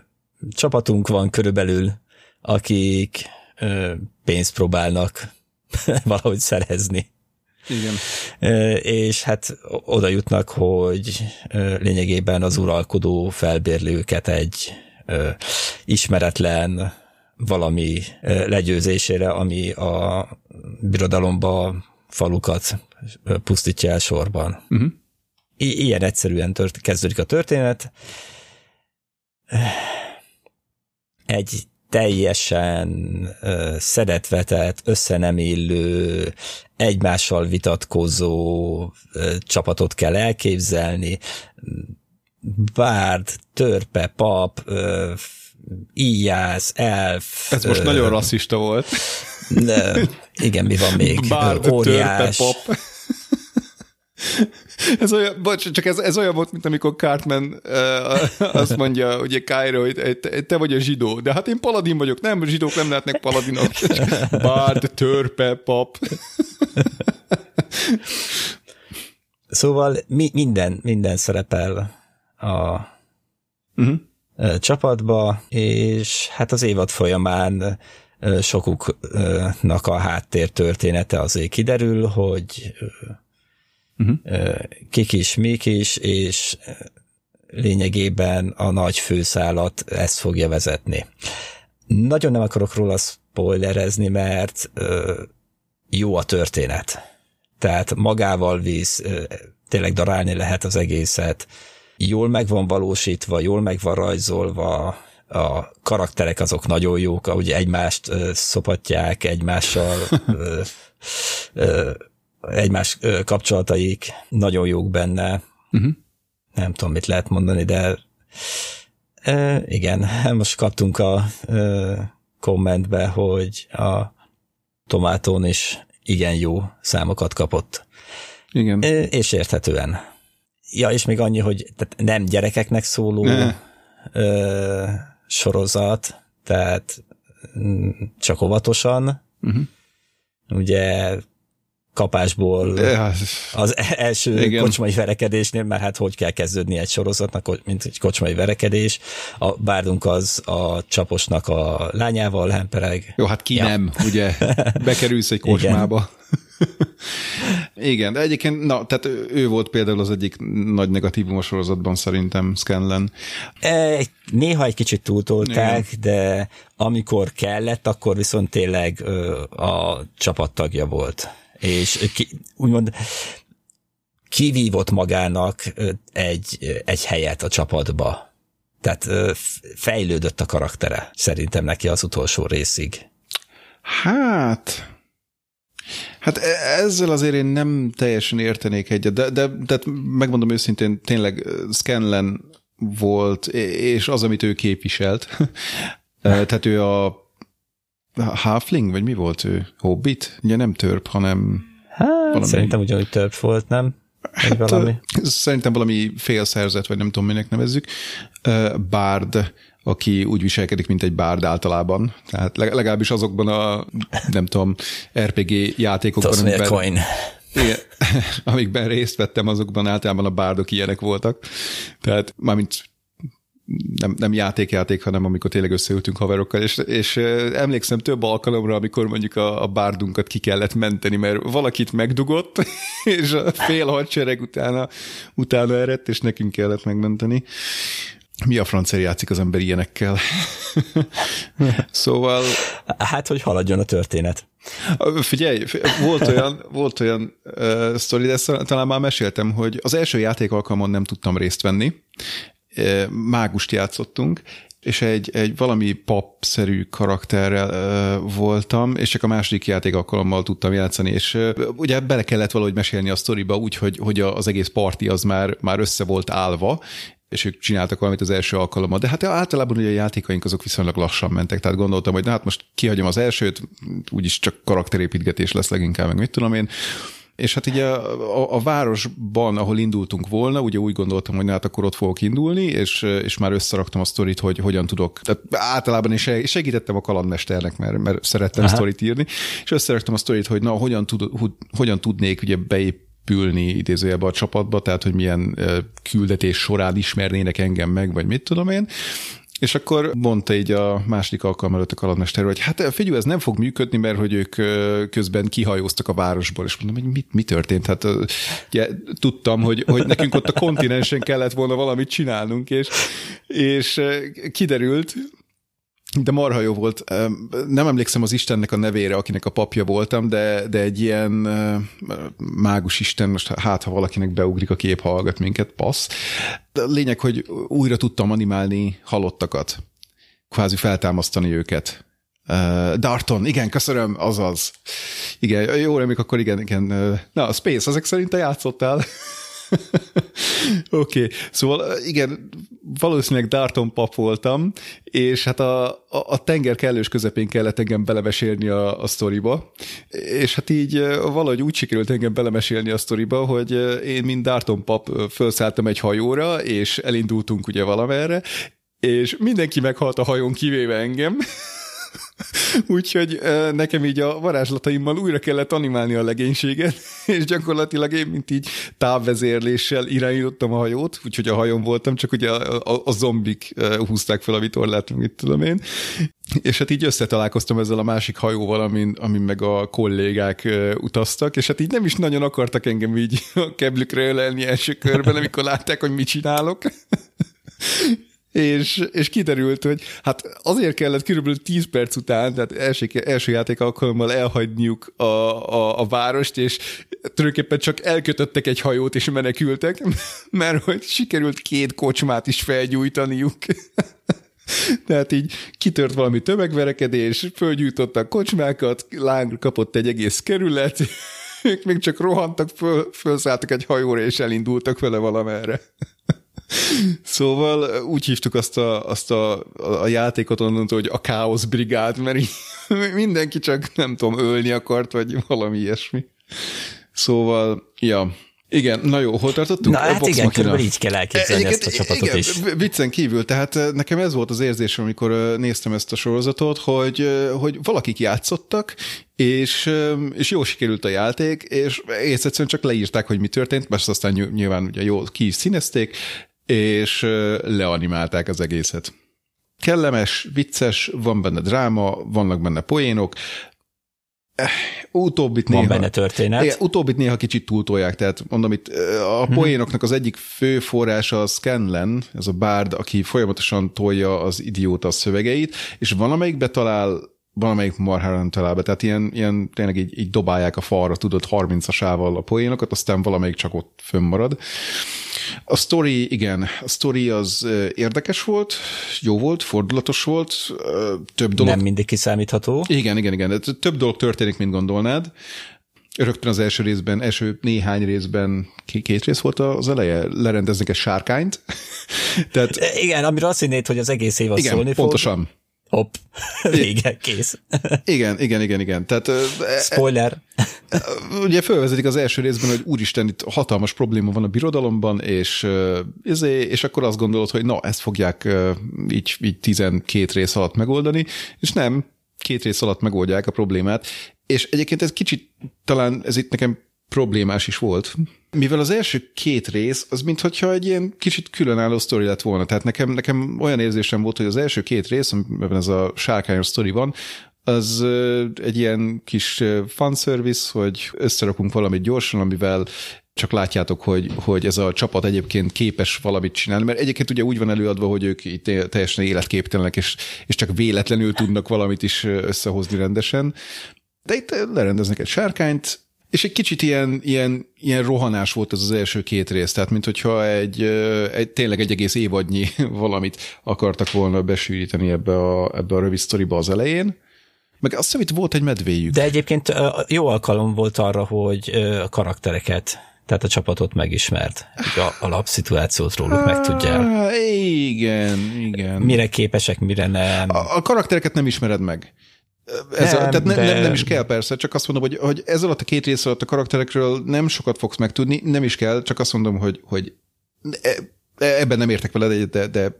[SPEAKER 1] csapatunk van körülbelül, akik ö, pénzt próbálnak <laughs> valahogy szerezni.
[SPEAKER 2] Igen.
[SPEAKER 1] És hát oda jutnak, hogy lényegében az uralkodó felbérli őket egy ismeretlen valami legyőzésére, ami a birodalomba falukat pusztítja el sorban.
[SPEAKER 2] Uh-huh.
[SPEAKER 1] I- ilyen egyszerűen tört, kezdődik a történet. Egy teljesen ö, szedetvetett, össze nem illő, egymással vitatkozó ö, csapatot kell elképzelni. Bárd, törpe, pap, ö, íjász, elf.
[SPEAKER 2] Ez most
[SPEAKER 1] ö,
[SPEAKER 2] nagyon rasszista volt.
[SPEAKER 1] ö, Igen, mi van még?
[SPEAKER 2] Bár
[SPEAKER 1] Ö, óriás.
[SPEAKER 2] pop. <laughs> Ez olyan, bocs, csak ez, ez olyan volt, mint amikor Cartman uh, azt mondja, ugye Cairo, hogy te, vagy a zsidó, de hát én paladin vagyok, nem, zsidók nem lehetnek paladinok. <laughs> Bárd, törpe, pap.
[SPEAKER 1] Szóval mi, minden, minden szerepel a
[SPEAKER 2] Uh-huh.
[SPEAKER 1] csapatba, és hát az évad folyamán sokuknak a háttér története azért kiderül, hogy
[SPEAKER 2] Uh-huh.
[SPEAKER 1] ö, kik is, mik is, és lényegében a nagy főszálat ezt fogja vezetni. Nagyon nem akarok róla spoilerezni, mert jó a történet. Tehát magával visz, ö, tényleg darálni lehet az egészet. Jól meg van valósítva, jól meg van rajzolva, a karakterek azok nagyon jók, ahogy egymást szopatják, egymással <laughs> egymás kapcsolataik nagyon jók benne.
[SPEAKER 2] Uh-huh.
[SPEAKER 1] Nem tudom, mit lehet mondani, de ö, igen, <laughs> most kaptunk a ö, kommentbe, hogy a Tomátón is igen jó számokat kapott.
[SPEAKER 2] Igen.
[SPEAKER 1] Ö, És érthetően. Ja, és még annyi, hogy tehát nem gyerekeknek szóló
[SPEAKER 2] Ne.
[SPEAKER 1] ö, sorozat, tehát mm, csak óvatosan.
[SPEAKER 2] Uh-huh.
[SPEAKER 1] Ugye kapásból
[SPEAKER 2] hát,
[SPEAKER 1] az első
[SPEAKER 2] Igen.
[SPEAKER 1] Igen. kocsmai verekedésnél, mert hát hogy kell kezdődni egy sorozatnak, mint egy kocsmai verekedés. A bárdunk az a csaposnak a lányával hempereg.
[SPEAKER 2] jó, hát ki
[SPEAKER 1] Ja.
[SPEAKER 2] nem, ugye? <laughs> Bekerülsz egy kocsmába. <laughs> Igen, de egyébként, na, tehát ő- volt például az egyik nagy negatívum a sorozatban szerintem, Scanlan.
[SPEAKER 1] E, Néha egy kicsit túltolták, Igen. de amikor kellett, akkor viszont tényleg ö, a csapattagja volt. És ki, úgymond kivívott magának egy, egy helyet a csapatba. Tehát fejlődött a karaktere, szerintem neki az utolsó részig.
[SPEAKER 2] Hát, hát e- ezzel azért én nem teljesen értenék egyet, de, de, de megmondom őszintén, tényleg Scanlan volt, és az, amit ő képviselt. <laughs> Tehát ő a Halfling, vagy mi volt ő? Hobbit? Ugye nem törp, hanem
[SPEAKER 1] Hát,
[SPEAKER 2] Valami-
[SPEAKER 1] szerintem ugyanúgy több volt, nem? Valami.
[SPEAKER 2] Hát, Szerintem valami félszerzet, vagy nem tudom, minek nevezzük. Ö, Bárd, aki úgy viselkedik, mint egy bárd általában. Tehát leg- legalábbis azokban a, nem tudom, RPG játékokban,
[SPEAKER 1] Toss coin.
[SPEAKER 2] igen, <laughs> amikben részt vettem, azokban általában a bárdok ilyenek voltak. Tehát mármint nem, nem játék-játék, hanem amikor tényleg összeültünk haverokkal, és, és emlékszem több alkalomra, amikor mondjuk a, a bárdunkat ki kellett menteni, mert valakit megdugott, <laughs> és a fél hadsereg utána, utána eredt, és nekünk kellett megmenteni. mi a francia játszik az ember ilyenekkel? <laughs> szóval...
[SPEAKER 1] Hát, hogy haladjon a történet.
[SPEAKER 2] Figyelj, volt olyan, volt olyan uh, sztori, de ezt talán már meséltem, hogy az első játék alkalmon nem tudtam részt venni. Mágust játszottunk, és egy, egy valami pap-szerű karakterrel voltam, és csak a második játék alkalommal tudtam játszani, és ugye bele kellett valahogy mesélni a sztoriba úgy, hogy, hogy az egész parti az már, már össze volt állva, és ők csináltak valamit az első alkalommal. De hát általában ugye a játékaink azok viszonylag lassan mentek, tehát gondoltam, hogy na hát most kihagyom az elsőt, úgyis csak karakterépítgetés lesz leginkább, meg mit tudom én. És hát ugye a, a, a városban, ahol indultunk volna, ugye úgy gondoltam, hogy na hát akkor ott fogok indulni, és, és már összeraktam a sztorit, hogy hogyan tudok. Tehát általában is segítettem a kalandmesternek, mert, mert szerettem Aha. sztorit írni, és összeraktam a sztorit, hogy na hogyan, tud, hogyan tudnék ugye beép épülni idézőjelbe a csapatba, tehát hogy milyen küldetés során ismernének engem meg, vagy mit tudom én. És akkor mondta így a második alkalom előtt a kalandmester, hogy hát figyelj, ez nem fog működni, mert hogy ők közben kihajóztak a városból, és mondom, hogy mit, mi történt? Hát ugye, tudtam, hogy, hogy nekünk ott a kontinensen kellett volna valamit csinálnunk, és, és kiderült, de marha jó volt. Nem emlékszem az Istennek a nevére, akinek a papja voltam, de, de egy ilyen mágus Isten, most hát ha valakinek beugrik a kép, hallgat minket, passz. De lényeg, hogy újra tudtam animálni halottakat. Kvázi feltámasztani őket. Darton, igen, köszönöm, azaz. Igen, jó reméljük, akkor igen, igen. Na, a Space, ezek szerint te játszottál. <laughs> Oké, okay. szóval igen, valószínűleg Darton pap voltam, és hát a, a, a tenger kellős közepén kellett engem belemesélni a, a sztoriba, és hát így valahogy úgy sikerült engem belemesélni a sztoriba, hogy én, mint Darton pap, felszálltam egy hajóra, és elindultunk ugye valamerre, és mindenki meghalt a hajón, kivéve engem, <laughs> <laughs> Úgyhogy nekem így a varázslataimmal újra kellett animálni a legénységet, <laughs> és gyakorlatilag én, mint így távvezérléssel irányítottam a hajót, úgyhogy a hajón voltam, csak ugye a, a, a zombik húzták fel a vitorlát, mit tudom én. És hát így összetalálkoztam ezzel a másik hajóval, amin, amin meg a kollégák utaztak, és hát így nem is nagyon akartak engem így a keblükre ölelni első körben, amikor látták, hogy mit csinálok <laughs> és, és kiderült, hogy hát azért kellett körülbelül 10 perc után, tehát első, első játék alkalommal elhagyniuk a, a, a várost, és tulajdonképpen csak elkötöttek egy hajót, és menekültek, <laughs> mert hogy sikerült két kocsmát is felgyújtaniuk. <laughs> Tehát így kitört valami tömegverekedés, fölgyújtottak kocsmákat, láng kapott egy egész kerület, <laughs> ők még csak rohantak, föl, fölszálltak egy hajóra, és elindultak vele valamerre. Szóval úgy hívtuk azt a, azt a, a játékot onnantól, hogy a Chaos Brigád, mert így <laughs> mindenki csak nem tudom, ölni akart, vagy valami ilyesmi. Szóval, ja, igen, na jó, hol tartottunk?
[SPEAKER 1] Na hát igen, körülbelül így kell elképzelni igen, ezt a csapatot igen, is.
[SPEAKER 2] Viccen kívül, tehát nekem ez volt az érzésem, amikor néztem ezt a sorozatot, hogy, hogy valakik játszottak, és, és jó sikerült a játék, és egész egyszerűen csak leírták, hogy mi történt, mert aztán nyilván ugye jól ki is színezték, és leanimálták az egészet. Kellemes, vicces, van benne dráma, vannak benne poénok, eh, utóbbit
[SPEAKER 1] néha... Van benne történet.
[SPEAKER 2] Igen, utóbbit néha kicsit túltolják, tehát mondom itt, a mhm. poénoknak az egyik fő forrása a Scanlan, ez a bárd, aki folyamatosan tolja az idióta szövegeit, és valamelyikbe talál valamelyik marhára nem talál be, tehát ilyen, ilyen tényleg így, így dobálják a falra, tudod, 30-asával a poénokat, aztán valamelyik csak ott fönnmarad. A story, igen, a story az érdekes volt, jó volt, fordulatos volt, több dolog...
[SPEAKER 1] Nem mindig kiszámítható.
[SPEAKER 2] Igen, igen, igen, több dolog történik, mint gondolnád. Rögtön az első részben, első néhány részben, két rész volt az eleje, lerendeznek egy sárkányt. <laughs>
[SPEAKER 1] Tehát, igen, amire azt hinnéd, hogy az egész év
[SPEAKER 2] igen, szólni pontosan. fog.
[SPEAKER 1] Hopp, <laughs> vége, kész.
[SPEAKER 2] Igen, igen, igen, igen. Tehát,
[SPEAKER 1] e, Spoiler.
[SPEAKER 2] Ugye felvezetik az első részben, hogy úristen, itt hatalmas probléma van a birodalomban, és, izé, és akkor azt gondolod, hogy na, ezt fogják így, így 12 rész alatt megoldani, és nem, két rész alatt megoldják a problémát, és egyébként ez kicsit, talán ez itt nekem problémás is volt, mivel az első két rész, az mintha egy ilyen kicsit különálló sztori lett volna. Tehát nekem, nekem olyan érzésem volt, hogy az első két rész, amiben ez a sárkányos sztori van, az egy ilyen kis fanservice, hogy összerakunk valamit gyorsan, amivel csak látjátok, hogy, hogy ez a csapat egyébként képes valamit csinálni, mert egyébként ugye úgy van előadva, hogy ők itt teljesen életképtelenek, és, és csak véletlenül tudnak valamit is összehozni rendesen. De itt lerendeznek egy sárkányt, és egy kicsit ilyen, ilyen, ilyen rohanás volt ez az első két rész, tehát mint hogyha egy, egy tényleg egy egész évadnyi <laughs> valamit akartak volna besűríteni ebbe a, ebbe a rövid sztoriba az elején. Meg azt hiszem, itt volt egy medvéjük.
[SPEAKER 1] De egyébként jó alkalom volt arra, hogy a karaktereket tehát a csapatot megismert, hogy a alapszituációt róluk meg tudja.
[SPEAKER 2] Igen, igen.
[SPEAKER 1] Mire képesek, mire nem.
[SPEAKER 2] A, a karaktereket nem ismered meg. Ez nem, a, tehát de... nem, nem, nem is kell persze, csak azt mondom, hogy, hogy ez alatt a két rész alatt a karakterekről nem sokat fogsz megtudni, nem is kell, csak azt mondom, hogy, hogy e, ebben nem értek veled, de, de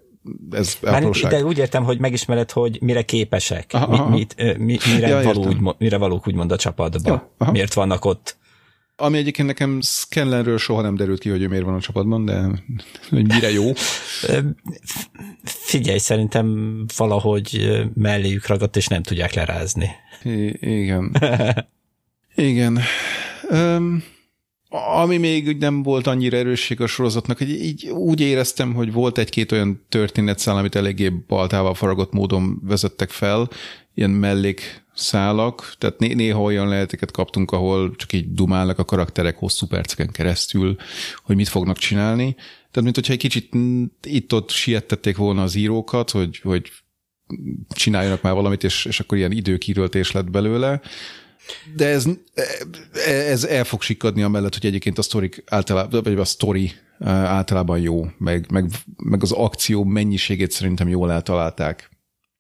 [SPEAKER 2] ez apróság.
[SPEAKER 1] De úgy értem, hogy megismered, hogy mire képesek, aha, aha. Mit, mit, mire, ja, való, úgy, mire valók úgymond a csapatba, ja, miért vannak ott.
[SPEAKER 2] Ami egyébként nekem Scanlenről soha nem derült ki, hogy ő miért van a csapatban, de hogy mire jó.
[SPEAKER 1] Figyelj, szerintem valahogy melléjük ragadt, és nem tudják lerázni.
[SPEAKER 2] I- igen. igen. Um, ami még nem volt annyira erősség a sorozatnak, hogy így úgy éreztem, hogy volt egy-két olyan történetszál, amit eléggé baltával faragott módon vezettek fel, ilyen mellék szálak, tehát né- néha olyan leheteket kaptunk, ahol csak így dumálnak a karakterek hosszú perceken keresztül, hogy mit fognak csinálni. Tehát, mint hogyha egy kicsit itt-ott siettették volna az írókat, hogy, hogy csináljanak már valamit, és, és akkor ilyen időkíröltés lett belőle. De ez, ez el fog sikadni amellett, hogy egyébként a sztorik általában, vagy a sztori általában jó, meg, meg, meg az akció mennyiségét szerintem jól eltalálták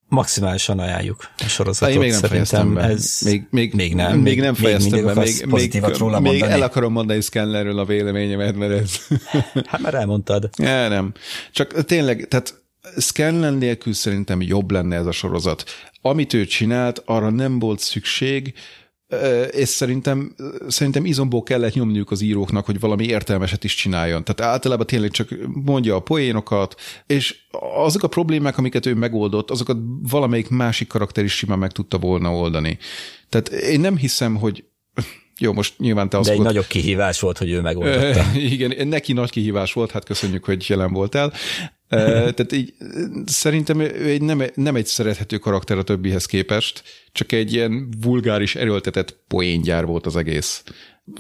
[SPEAKER 1] maximálisan ajánljuk a sorozatot.
[SPEAKER 2] Én még nem be. Ez
[SPEAKER 1] még, még, még nem.
[SPEAKER 2] Még nem fejeztem be. Még, még, róla még el akarom mondani Scannerről a véleményemet, mert ez... <laughs>
[SPEAKER 1] Hát már elmondtad.
[SPEAKER 2] Ja, nem. Csak tényleg, tehát Scanlan nélkül szerintem jobb lenne ez a sorozat. Amit ő csinált, arra nem volt szükség, és szerintem, szerintem izomból kellett nyomniuk az íróknak, hogy valami értelmeset is csináljon. Tehát általában tényleg csak mondja a poénokat, és azok a problémák, amiket ő megoldott, azokat valamelyik másik karakter is simán meg tudta volna oldani. Tehát én nem hiszem, hogy <laughs> jó, most nyilván te azt
[SPEAKER 1] De egy nagyobb kihívás volt, hogy ő megoldotta. <laughs>
[SPEAKER 2] Igen, neki nagy kihívás volt, hát köszönjük, hogy jelen voltál. Tehát így szerintem ő egy nem, nem egy szerethető karakter a többihez képest, csak egy ilyen vulgáris, erőltetett poéngyár volt az egész.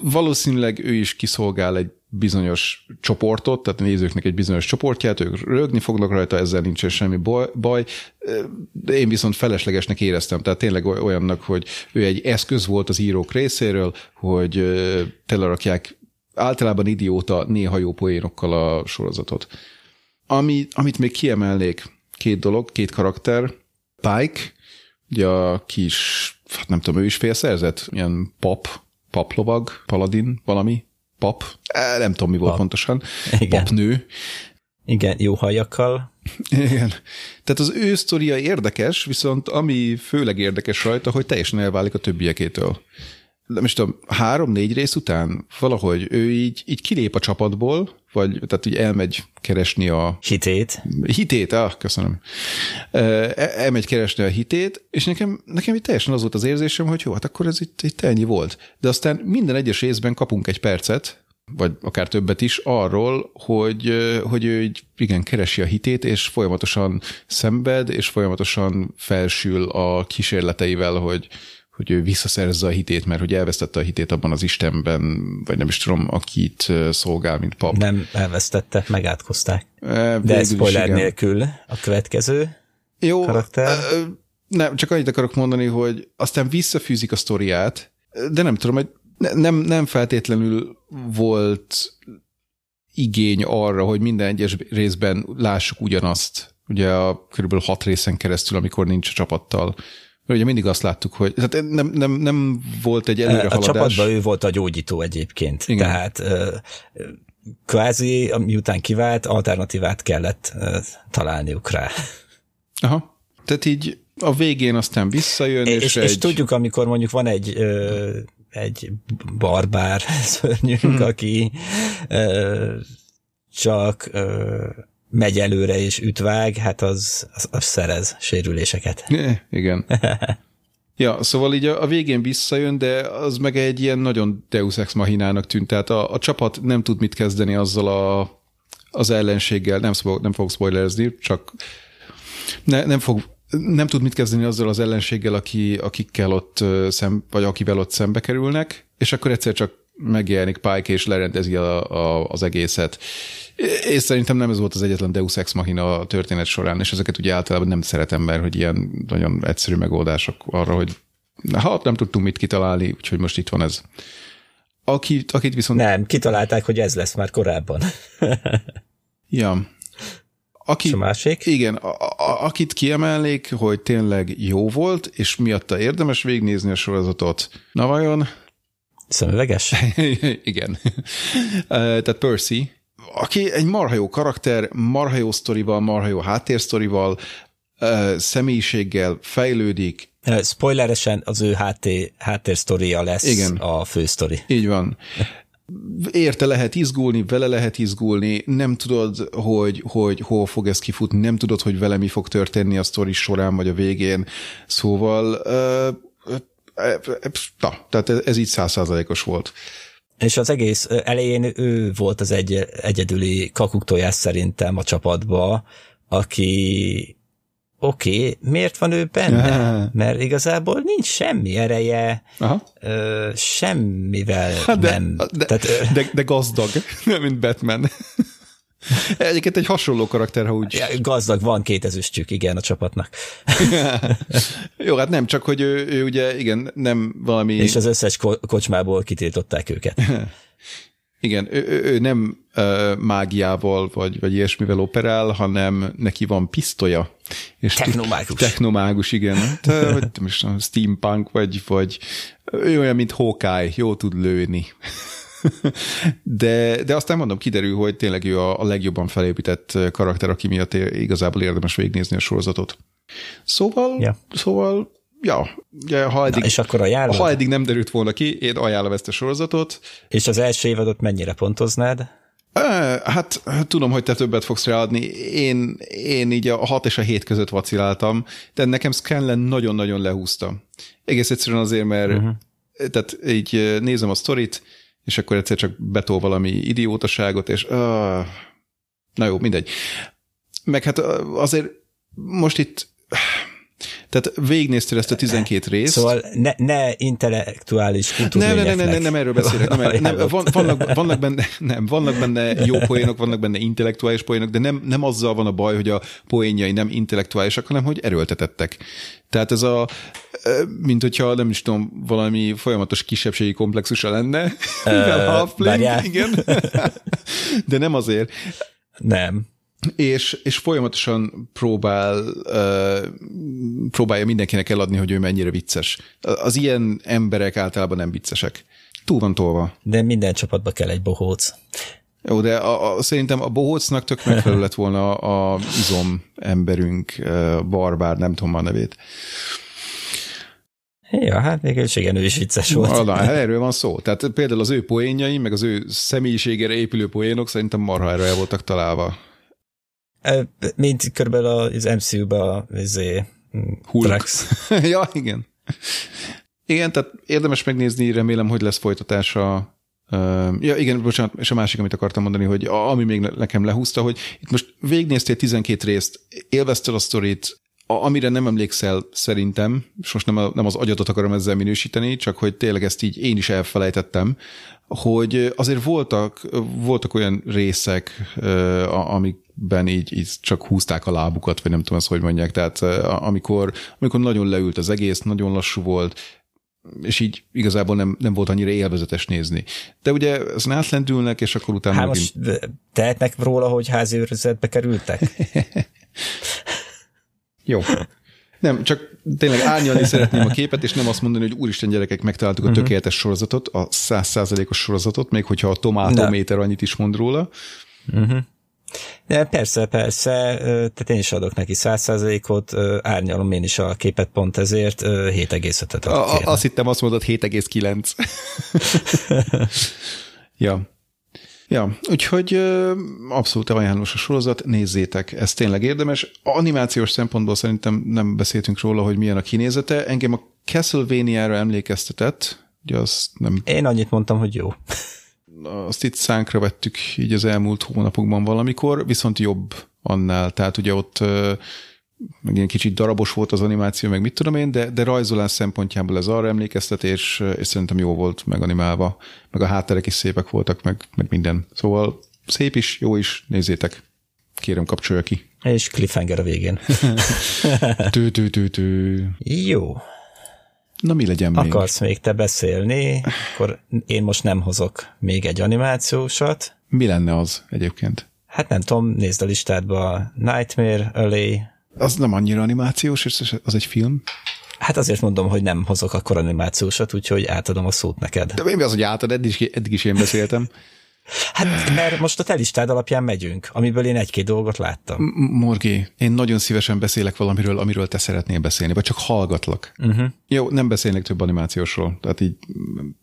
[SPEAKER 2] Valószínűleg ő is kiszolgál egy bizonyos csoportot, tehát a nézőknek egy bizonyos csoportját, ők rögni fognak rajta, ezzel nincsen semmi baj, de én viszont feleslegesnek éreztem, tehát tényleg olyannak, hogy ő egy eszköz volt az írók részéről, hogy telerakják általában idióta, néha jó poénokkal a sorozatot. Ami, amit még kiemelnék, két dolog, két karakter. Pike, ugye a kis, hát nem tudom, ő is félszerzett, ilyen pap, paplovag, paladin, valami, pap, e, nem tudom, mi volt pap. pontosan, Igen. papnő.
[SPEAKER 1] Igen, jó hajakkal.
[SPEAKER 2] Igen. Tehát az ő sztoria érdekes, viszont ami főleg érdekes rajta, hogy teljesen elválik a többiekétől nem is tudom, három-négy rész után valahogy ő így, így kilép a csapatból, vagy tehát így elmegy keresni a...
[SPEAKER 1] Hitét.
[SPEAKER 2] Hitét, ah, köszönöm. E, elmegy keresni a hitét, és nekem, nekem itt teljesen az volt az érzésem, hogy jó, hát akkor ez itt, itt ennyi volt. De aztán minden egyes részben kapunk egy percet, vagy akár többet is, arról, hogy, hogy ő így, igen, keresi a hitét, és folyamatosan szenved, és folyamatosan felsül a kísérleteivel, hogy, hogy ő visszaszerezze a hitét, mert hogy elvesztette a hitét abban az Istenben, vagy nem is tudom, akit szolgál, mint pap.
[SPEAKER 1] Nem elvesztette, megátkozták. E, De spoiler nélkül a következő Jó, karakter.
[SPEAKER 2] Nem, csak annyit akarok mondani, hogy aztán visszafűzik a sztoriát, de nem tudom, hogy nem, nem feltétlenül volt igény arra, hogy minden egyes részben lássuk ugyanazt. Ugye a körülbelül hat részen keresztül, amikor nincs a csapattal Ugye mindig azt láttuk, hogy tehát nem, nem, nem volt egy előrehaladás.
[SPEAKER 1] A csapatban ő volt a gyógyító egyébként. Igen. Tehát kvázi, miután kivált, alternatívát kellett találniuk rá.
[SPEAKER 2] Aha. Tehát így a végén aztán visszajön, és, és, egy...
[SPEAKER 1] és tudjuk, amikor mondjuk van egy egy barbár <laughs> szörnyünk, hmm. aki csak megy előre és ütvág, hát az, az, az szerez sérüléseket.
[SPEAKER 2] Igen. <laughs> Ja, szóval így a, a végén visszajön, de az meg egy ilyen nagyon Deus Ex Machinának tűnt, tehát a, a csapat nem tud mit kezdeni azzal a, az ellenséggel, nem, nem fogok spoilerezni, csak ne, nem fog nem tud mit kezdeni azzal az ellenséggel, aki, akikkel ott szem, vagy akivel ott szembe kerülnek, és akkor egyszer csak megjelenik Pike és lerendezi a, a, az egészet. És szerintem nem ez volt az egyetlen Deus Ex Machina a történet során, és ezeket ugye általában nem szeretem, mert hogy ilyen nagyon egyszerű megoldások arra, hogy ha nem tudtunk mit kitalálni, úgyhogy most itt van ez. Akit, akit viszont...
[SPEAKER 1] Nem, kitalálták, hogy ez lesz már korábban. <laughs>
[SPEAKER 2] ja.
[SPEAKER 1] Aki, és a másik?
[SPEAKER 2] Igen, a, a, akit kiemelnék, hogy tényleg jó volt, és miatta érdemes végignézni a sorozatot. Na vajon?
[SPEAKER 1] Szemüveges? <laughs>
[SPEAKER 2] igen. Tehát Percy, aki egy marha jó karakter, marha jó sztorival, marha jó háttérsztorival, személyiséggel fejlődik.
[SPEAKER 1] Spoileresen az ő háttér, háttérsztoria lesz Igen. a fősztori.
[SPEAKER 2] Így van. Érte lehet izgulni, vele lehet izgulni, nem tudod, hogy, hogy hol fog ez kifutni, nem tudod, hogy vele mi fog történni a sztori során, vagy a végén. Szóval, na, tehát ez így százszázalékos volt.
[SPEAKER 1] És az egész elején ő volt az egy, egyedüli kakuktojás szerintem a csapatba, aki oké, okay, miért van ő benne? <laughs> Mert igazából nincs semmi ereje, Aha. Ö, semmivel hát
[SPEAKER 2] de,
[SPEAKER 1] nem.
[SPEAKER 2] De, Tehát, de, de gazdag, <laughs> nem mint Batman. Egyébként egy hasonló karakter, ha úgy...
[SPEAKER 1] Ja, gazdag, van két ezüstjük, igen, a csapatnak. <laughs>
[SPEAKER 2] Jó, hát nem, csak hogy ő, ő ugye, igen, nem valami...
[SPEAKER 1] És az összes ko- kocsmából kitiltották őket. <laughs>
[SPEAKER 2] Igen, ő, ő, ő nem uh, mágiával vagy, vagy ilyesmivel operál, hanem neki van pisztolya.
[SPEAKER 1] És technomágus.
[SPEAKER 2] Technomágus, igen. <laughs> Te, vagy most steampunk, vagy, vagy ő olyan, mint Hawkeye, jó tud lőni. De, de aztán mondom, kiderül, hogy tényleg ő a, a legjobban felépített karakter, aki miatt igazából érdemes végignézni a sorozatot. Szóval, yeah. szóval ja, ha eddig, Na,
[SPEAKER 1] és akkor ajánlod?
[SPEAKER 2] ha eddig nem derült volna ki, én ajánlom ezt a sorozatot.
[SPEAKER 1] És az első évadot mennyire pontoznád?
[SPEAKER 2] Hát tudom, hogy te többet fogsz ráadni. Én, én így a 6 és a 7 között vaciláltam, de nekem Scanlan nagyon-nagyon lehúzta. Egész egyszerűen azért, mert uh-huh. tehát így nézem a sztorit, és akkor egyszer csak betol valami idiótaságot, és uh, na jó, mindegy. Meg hát azért most itt tehát végignéztél ezt a 12 részt.
[SPEAKER 1] Szóval ne, ne intellektuális
[SPEAKER 2] nem, nem, nem, nem, nem, nem erről beszélek. Nem, nem, van, vannak, vannak, benne, nem, vannak benne jó poénok, vannak benne intellektuális poénok, de nem, nem azzal van a baj, hogy a poénjai nem intellektuálisak, hanem hogy erőltetettek. Tehát ez a, mint hogyha nem is tudom, valami folyamatos kisebbségi komplexusa lenne.
[SPEAKER 1] Uh, <laughs>
[SPEAKER 2] igen. De nem azért.
[SPEAKER 1] Nem
[SPEAKER 2] és, és folyamatosan próbál, uh, próbálja mindenkinek eladni, hogy ő mennyire vicces. Az ilyen emberek általában nem viccesek. Túl van tolva.
[SPEAKER 1] De minden csapatba kell egy bohóc.
[SPEAKER 2] Jó, de a, a, szerintem a bohócnak tök megfelelő lett volna a izom emberünk, uh, barbár, nem tudom a nevét.
[SPEAKER 1] Ja, hát mégis igen, ő is vicces volt.
[SPEAKER 2] Na, hát erről van szó. Tehát például az ő poénjai, meg az ő személyiségére épülő poénok szerintem marha erre el voltak találva.
[SPEAKER 1] Mint körülbelül az MCU-ba izé,
[SPEAKER 2] Hulk. <laughs> ja, igen. Igen, tehát érdemes megnézni, remélem, hogy lesz folytatása. Ja, igen, bocsánat, és a másik, amit akartam mondani, hogy ami még nekem lehúzta, hogy itt most végignéztél 12 részt, élvezted a sztorit, amire nem emlékszel szerintem, és most nem, a, nem az agyatot akarom ezzel minősíteni, csak hogy tényleg ezt így én is elfelejtettem, hogy azért voltak, voltak olyan részek, amikben így, így csak húzták a lábukat, vagy nem tudom ezt, hogy mondják, tehát amikor, amikor nagyon leült az egész, nagyon lassú volt, és így igazából nem, nem volt annyira élvezetes nézni. De ugye ezen átlendülnek, és akkor utána...
[SPEAKER 1] Hát most tehetnek róla, hogy házi őrzetbe kerültek? <laughs>
[SPEAKER 2] Jó. Nem, csak tényleg árnyalni szeretném a képet, és nem azt mondani, hogy úristen gyerekek, megtaláltuk a mhm. tökéletes sorozatot, a százszázalékos sorozatot, még hogyha a tomátométer annyit is mond róla.
[SPEAKER 1] Uh-huh. De persze, persze, tehát én is adok neki száz százalékot, árnyalom én is a képet pont ezért, 7,5-et
[SPEAKER 2] adok. Azt hittem, azt mondod 7,9. <laughs> ja. Ja, úgyhogy abszolút ajánlós a sorozat, nézzétek, ez tényleg érdemes. Animációs szempontból szerintem nem beszéltünk róla, hogy milyen a kinézete. Engem a Castlevania-ra emlékeztetett, ugye azt nem
[SPEAKER 1] Én annyit mondtam, hogy jó.
[SPEAKER 2] Azt itt szánkra vettük így az elmúlt hónapokban valamikor, viszont jobb annál. Tehát ugye ott meg ilyen kicsit darabos volt az animáció, meg mit tudom én, de, de rajzolás szempontjából ez arra emlékeztet, és, és szerintem jó volt meganimálva, meg a hátterek is szépek voltak, meg, meg minden. Szóval szép is, jó is, nézzétek. Kérem, kapcsolja ki.
[SPEAKER 1] És cliffhanger a végén. <laughs>
[SPEAKER 2] Tű, tű, tű, tű.
[SPEAKER 1] Jó.
[SPEAKER 2] Na mi legyen még?
[SPEAKER 1] Akarsz még te beszélni, akkor én most nem hozok még egy animációsat.
[SPEAKER 2] Mi lenne az egyébként?
[SPEAKER 1] Hát nem tudom, nézd a listádba Nightmare Alley.
[SPEAKER 2] Az nem annyira animációs, és az egy film.
[SPEAKER 1] Hát azért mondom, hogy nem hozok akkor animációsat, úgyhogy átadom a szót neked.
[SPEAKER 2] De mi az, hogy átad, eddig is, eddig is én beszéltem. <laughs>
[SPEAKER 1] Hát mert most a te listád alapján megyünk, amiből én egy-két dolgot láttam.
[SPEAKER 2] Morgi, én nagyon szívesen beszélek valamiről, amiről te szeretnél beszélni, vagy csak hallgatlak. Uh-huh. Jó, nem beszélnek több animációsról, tehát így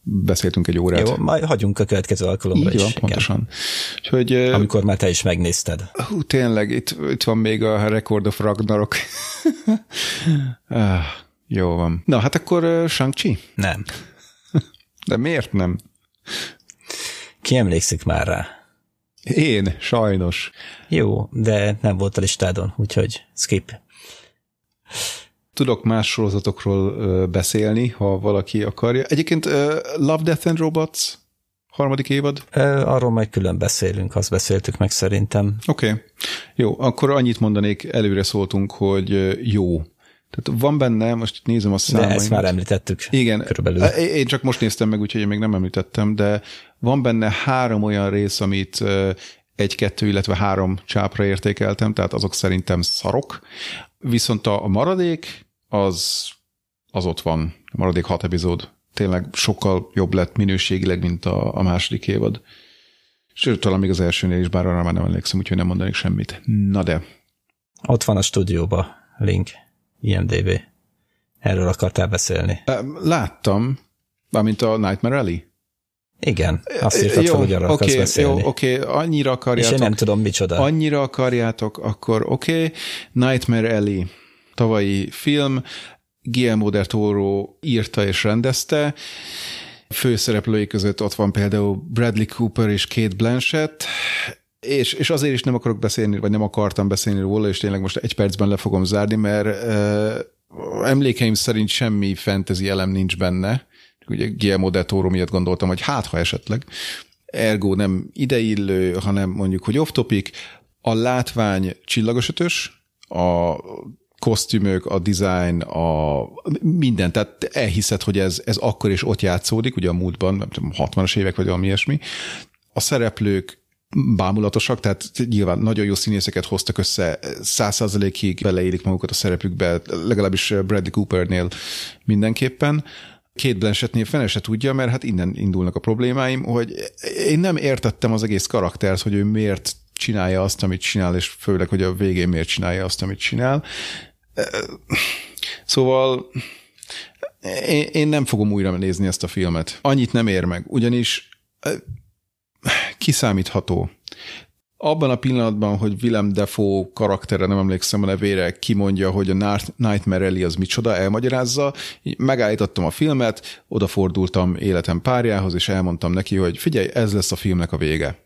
[SPEAKER 2] beszéltünk egy órát.
[SPEAKER 1] Jó, majd hagyunk a következő alkalomra
[SPEAKER 2] így
[SPEAKER 1] is.
[SPEAKER 2] van,
[SPEAKER 1] igen.
[SPEAKER 2] pontosan. Úgyhogy,
[SPEAKER 1] Amikor már te is megnézted.
[SPEAKER 2] hú, tényleg, itt, itt van még a Record of Ragnarok. <laughs> ah, jó van. Na, hát akkor uh, Shang-Chi?
[SPEAKER 1] Nem.
[SPEAKER 2] De miért nem?
[SPEAKER 1] Ki emlékszik már rá?
[SPEAKER 2] Én, sajnos.
[SPEAKER 1] Jó, de nem volt a listádon, úgyhogy skip.
[SPEAKER 2] Tudok más sorozatokról beszélni, ha valaki akarja. Egyébként Love, Death and Robots harmadik évad.
[SPEAKER 1] Arról majd külön beszélünk, azt beszéltük meg szerintem.
[SPEAKER 2] Oké. Okay. Jó, akkor annyit mondanék, előre szóltunk, hogy jó. Tehát van benne, most itt nézem a
[SPEAKER 1] De
[SPEAKER 2] számaimat.
[SPEAKER 1] ezt már említettük.
[SPEAKER 2] Igen,
[SPEAKER 1] Körülbelül.
[SPEAKER 2] Én én csak most néztem meg, úgyhogy én még nem említettem, de van benne három olyan rész, amit ö, egy, kettő, illetve három csápra értékeltem, tehát azok szerintem szarok. Viszont a a maradék, az, az ott van. A maradék hat epizód. Tényleg sokkal jobb lett minőségileg, mint a, a második évad. Sőt, talán még az elsőnél is, bár arra már nem emlékszem, úgyhogy nem mondanék semmit. Na de,
[SPEAKER 1] Ott van a stúdióba link, IMDB. Erről akartál beszélni.
[SPEAKER 2] Láttam, mármint a Nightmare Alley.
[SPEAKER 1] Igen, azt írtad fel, hogy arra akarsz
[SPEAKER 2] oké,
[SPEAKER 1] beszélni.
[SPEAKER 2] Jó, oké, annyira
[SPEAKER 1] És
[SPEAKER 2] akarjátok.
[SPEAKER 1] én nem tudom micsoda.
[SPEAKER 2] annyira akarjátok, akkor oké. Okay. Nightmare Alley, tavalyi film, Guillermo del Toro írta és rendezte. Főszereplői között ott van például Bradley Cooper és Kate Blanchett, és, és azért is nem akarok beszélni, vagy nem akartam beszélni róla, és tényleg most egy percben le fogom zárni, mert uh, emlékeim szerint semmi fantasy elem nincs benne. Ugye Guillermo del Toro miatt gondoltam, hogy hát ha esetleg. Ergo nem ideillő, hanem mondjuk, hogy off-topic. A látvány csillagos ötös, a kosztümök, a design, a minden, tehát elhiszed, hogy ez, ez akkor és ott játszódik, ugye a múltban, nem tudom, 60-as évek vagy valami ilyesmi. A szereplők bámulatosak, tehát nyilván nagyon jó színészeket hoztak össze, száz százalékig beleélik magukat a szerepükbe, legalábbis Bradley Coopernél mindenképpen. Két Blanchettnél fene se tudja, mert hát innen indulnak a problémáim, hogy én nem értettem az egész karaktert, hogy ő miért csinálja azt, amit csinál, és főleg, hogy a végén miért csinálja azt, amit csinál. Szóval én, nem fogom újra nézni ezt a filmet. Annyit nem ér meg, ugyanis kiszámítható. Abban a pillanatban, hogy Willem Dafoe karaktere, nem emlékszem a nevére, kimondja, hogy a Nightmare Alley az micsoda, elmagyarázza, megállítottam a filmet, odafordultam életem párjához, és elmondtam neki, hogy figyelj, ez lesz a filmnek a vége.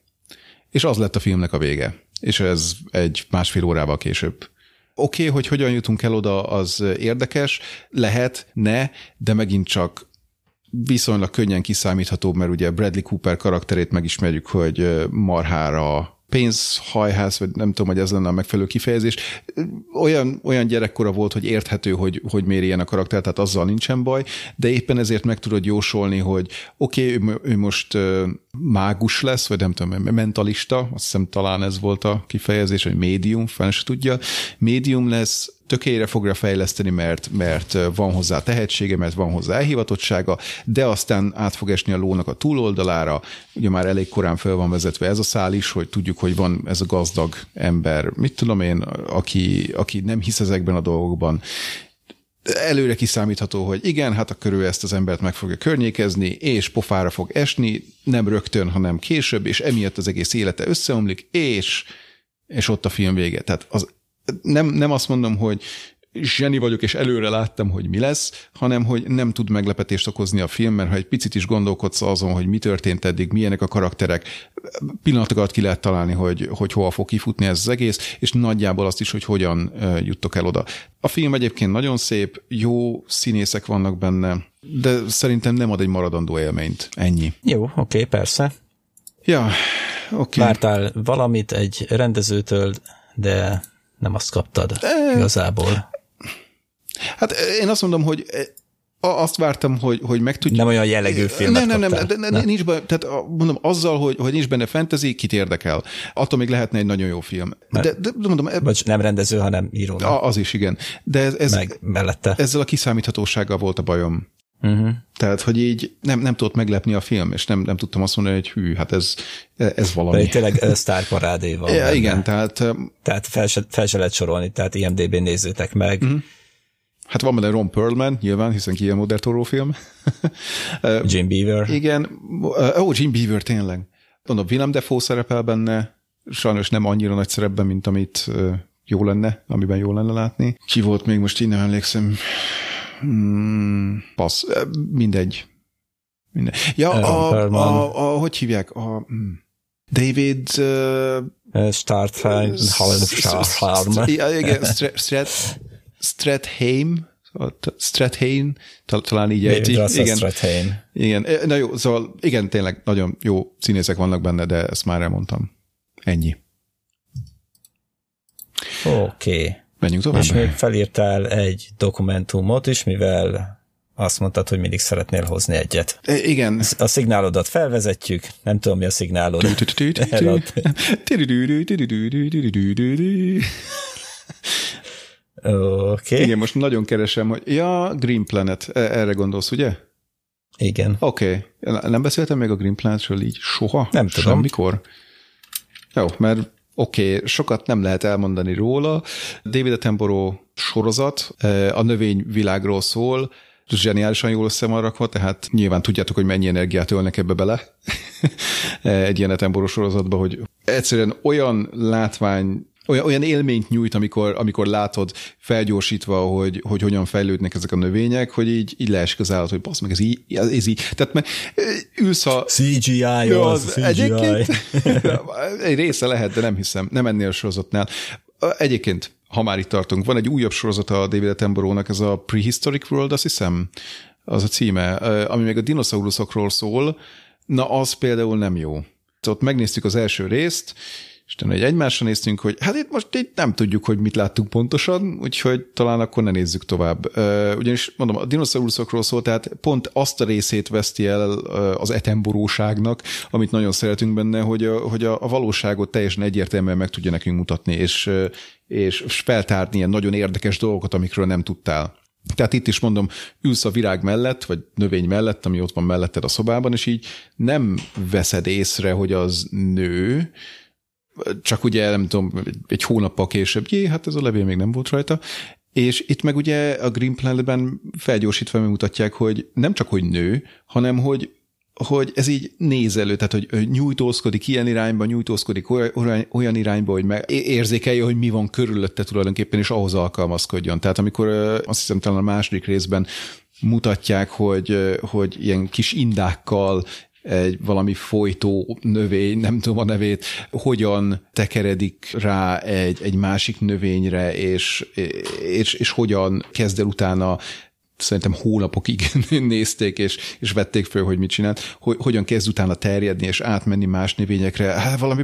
[SPEAKER 2] És az lett a filmnek a vége. És ez egy másfél órával később. Oké, okay, hogy hogyan jutunk el oda, az érdekes, lehet, ne, de megint csak viszonylag könnyen kiszámítható, mert ugye Bradley Cooper karakterét megismerjük, hogy marhára pénzhajház, vagy nem tudom, hogy ez lenne a megfelelő kifejezés. Olyan, olyan gyerekkora volt, hogy érthető, hogy, hogy miért ilyen a karakter, tehát azzal nincsen baj, de éppen ezért meg tudod jósolni, hogy oké, okay, ő, ő most mágus lesz, vagy nem tudom, mentalista, azt hiszem talán ez volt a kifejezés, hogy médium, fel se tudja, médium lesz, tökére fogja fejleszteni, mert, mert van hozzá tehetsége, mert van hozzá elhivatottsága, de aztán át fog esni a lónak a túloldalára, ugye már elég korán fel van vezetve ez a szál is, hogy tudjuk, hogy van ez a gazdag ember, mit tudom én, aki, aki nem hisz ezekben a dolgokban. Előre kiszámítható, hogy igen, hát akkor ő ezt az embert meg fogja környékezni, és pofára fog esni, nem rögtön, hanem később, és emiatt az egész élete összeomlik, és, és ott a film vége. Tehát az, nem, nem azt mondom, hogy zseni vagyok, és előre láttam, hogy mi lesz, hanem hogy nem tud meglepetést okozni a film, mert ha egy picit is gondolkodsz azon, hogy mi történt eddig, milyenek a karakterek, pillanatokat ki lehet találni, hogy, hogy hova fog kifutni ez az egész, és nagyjából azt is, hogy hogyan juttok el oda. A film egyébként nagyon szép, jó színészek vannak benne, de szerintem nem ad egy maradandó élményt. Ennyi.
[SPEAKER 1] Jó, oké, okay, persze.
[SPEAKER 2] Ja, oké. Okay.
[SPEAKER 1] Vártál valamit egy rendezőtől, de nem azt kaptad e... igazából.
[SPEAKER 2] Hát én azt mondom, hogy azt vártam, hogy, hogy meg tudjuk.
[SPEAKER 1] Nem olyan jellegű filmet
[SPEAKER 2] Nem, nem, nem, de, ne? nincs benne, tehát mondom, azzal, hogy, hogy nincs benne fantasy, kit érdekel. Attól még lehetne egy nagyon jó film. De, de, mondom,
[SPEAKER 1] eb... Vagy nem rendező, hanem író.
[SPEAKER 2] Az is, igen. De ez, ez
[SPEAKER 1] meg mellette.
[SPEAKER 2] ezzel a kiszámíthatósággal volt a bajom. Uh-huh. Tehát, hogy így nem, nem tudott meglepni a film, és nem, nem tudtam azt mondani, hogy hű, hát ez, ez valami.
[SPEAKER 1] De tényleg sztárparádé van. <laughs>
[SPEAKER 2] Ja, igen, tehát...
[SPEAKER 1] Tehát fel se, fel se lehet sorolni, tehát IMDB nézzétek meg. Uh-huh.
[SPEAKER 2] Hát van benne Ron Perlman, nyilván, hiszen ki a Del Toro film.
[SPEAKER 1] Jim Beaver.
[SPEAKER 2] Igen. Ó, oh, Jim Beaver, tényleg. Mondom, Willem Dafoe szerepel benne, sajnos nem annyira nagy szerepben, mint amit jó lenne, amiben jó lenne látni. Ki volt még most, innen emlékszem, Hmm, passz, mindegy. mindegy. Ja, a, a, a, a, hogy hívják? A, hmm. David...
[SPEAKER 1] Uh, Startheim,
[SPEAKER 2] Startheim. Igen, <laughs> Stratheim, Stratheim, talán így ejti.
[SPEAKER 1] Igen, Stratheim.
[SPEAKER 2] Igen, na jó, szóval igen, tényleg nagyon jó színészek vannak benne, de ezt már elmondtam. Ennyi.
[SPEAKER 1] Oké. Okay.
[SPEAKER 2] Menjünk tovább.
[SPEAKER 1] És még felírtál egy dokumentumot is, mivel azt mondtad, hogy mindig szeretnél hozni egyet.
[SPEAKER 2] Igen.
[SPEAKER 1] A szignálodat felvezetjük, nem tudom, mi a szignálod. Oké.
[SPEAKER 2] Igen, most nagyon keresem, hogy ja, Green Planet, erre gondolsz, ugye?
[SPEAKER 1] Igen.
[SPEAKER 2] Oké. Okay. Nem beszéltem még a Green Planetről így soha?
[SPEAKER 1] Nem tudom.
[SPEAKER 2] Semmikor? Jó, mert Oké, okay, sokat nem lehet elmondani róla. David Attenborough sorozat eh, a növényvilágról szól, zseniálisan jól össze van rakva, tehát nyilván tudjátok, hogy mennyi energiát ölnek ebbe bele <laughs> egy ilyen Attenborough sorozatba, hogy egyszerűen olyan látvány olyan, olyan élményt nyújt, amikor, amikor látod felgyorsítva, hogy, hogy hogyan fejlődnek ezek a növények, hogy így, így leesik az állat, hogy basz meg, ez így, ez így. Tehát mert ülsz a...
[SPEAKER 1] CGI ja, az, CGI. Egyébként <laughs>
[SPEAKER 2] egy része lehet, de nem hiszem, nem ennél a sorozatnál. Egyébként, ha már itt tartunk, van egy újabb sorozata a David Attenborough-nak, ez a Prehistoric World, azt hiszem, az a címe, ami még a dinoszauruszokról szól, na az például nem jó. Ott megnéztük az első részt, és egy egymásra néztünk, hogy hát itt most itt nem tudjuk, hogy mit láttunk pontosan, úgyhogy talán akkor ne nézzük tovább. Ugyanis mondom, a dinoszauruszokról szól, tehát pont azt a részét veszti el az etemboróságnak, amit nagyon szeretünk benne, hogy a, hogy a valóságot teljesen egyértelműen meg tudja nekünk mutatni, és, és feltárni ilyen nagyon érdekes dolgokat, amikről nem tudtál. Tehát itt is mondom, ülsz a virág mellett, vagy növény mellett, ami ott van melletted a szobában, és így nem veszed észre, hogy az nő, csak ugye nem tudom, egy hónappal később, jé, hát ez a levél még nem volt rajta, és itt meg ugye a Green Planet-ben felgyorsítva megmutatják, hogy nem csak, hogy nő, hanem hogy hogy ez így nézelő, tehát hogy nyújtózkodik ilyen irányba, nyújtózkodik olyan irányba, hogy meg érzékelje, hogy mi van körülötte tulajdonképpen, és ahhoz alkalmazkodjon. Tehát amikor azt hiszem talán a második részben mutatják, hogy, hogy ilyen kis indákkal egy valami folytó növény, nem tudom a nevét, hogyan tekeredik rá egy, egy másik növényre, és, és, és hogyan kezd el utána szerintem hónapokig <laughs> nézték, és, és vették föl, hogy mit csinált, hogy, hogyan kezd utána terjedni, és átmenni más növényekre. Hát valami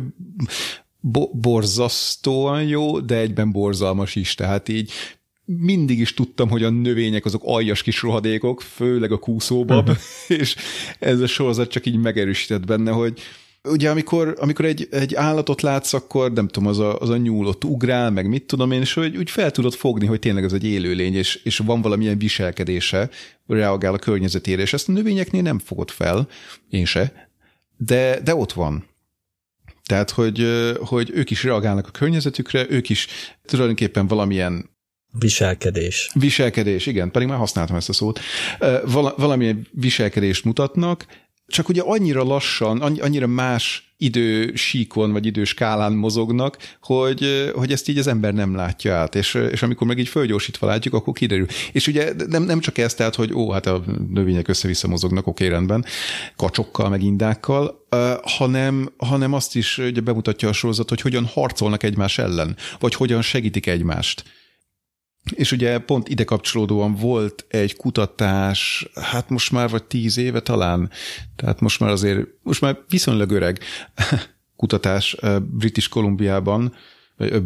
[SPEAKER 2] bo- borzasztóan jó, de egyben borzalmas is. Tehát így mindig is tudtam, hogy a növények azok aljas kis rohadékok, főleg a kúszóbab, uh-huh. <laughs> és ez a sorozat csak így megerősített benne, hogy ugye amikor, amikor egy, egy állatot látsz, akkor nem tudom, az a, az a nyúl ott ugrál, meg mit tudom én, és hogy úgy fel tudod fogni, hogy tényleg ez egy élőlény, és, és van valamilyen viselkedése, reagál a környezetére, és ezt a növényeknél nem fogod fel, én se, de, de ott van. Tehát, hogy, hogy ők is reagálnak a környezetükre, ők is tulajdonképpen valamilyen
[SPEAKER 1] Viselkedés.
[SPEAKER 2] Viselkedés, igen, pedig már használtam ezt a szót. Val- valamilyen viselkedést mutatnak, csak ugye annyira lassan, annyira más idő síkon vagy időskálán mozognak, hogy, hogy ezt így az ember nem látja át, és, és amikor meg így fölgyorsítva látjuk, akkor kiderül. És ugye nem, nem csak ez, tehát, hogy ó, hát a növények össze-vissza mozognak, oké, rendben, kacsokkal, meg indákkal, hanem, hanem azt is ugye bemutatja a sorozat, hogy hogyan harcolnak egymás ellen, vagy hogyan segítik egymást. És ugye pont ide kapcsolódóan volt egy kutatás, hát most már vagy tíz éve talán, tehát most már azért, most már viszonylag öreg <laughs> kutatás British Kolumbiában,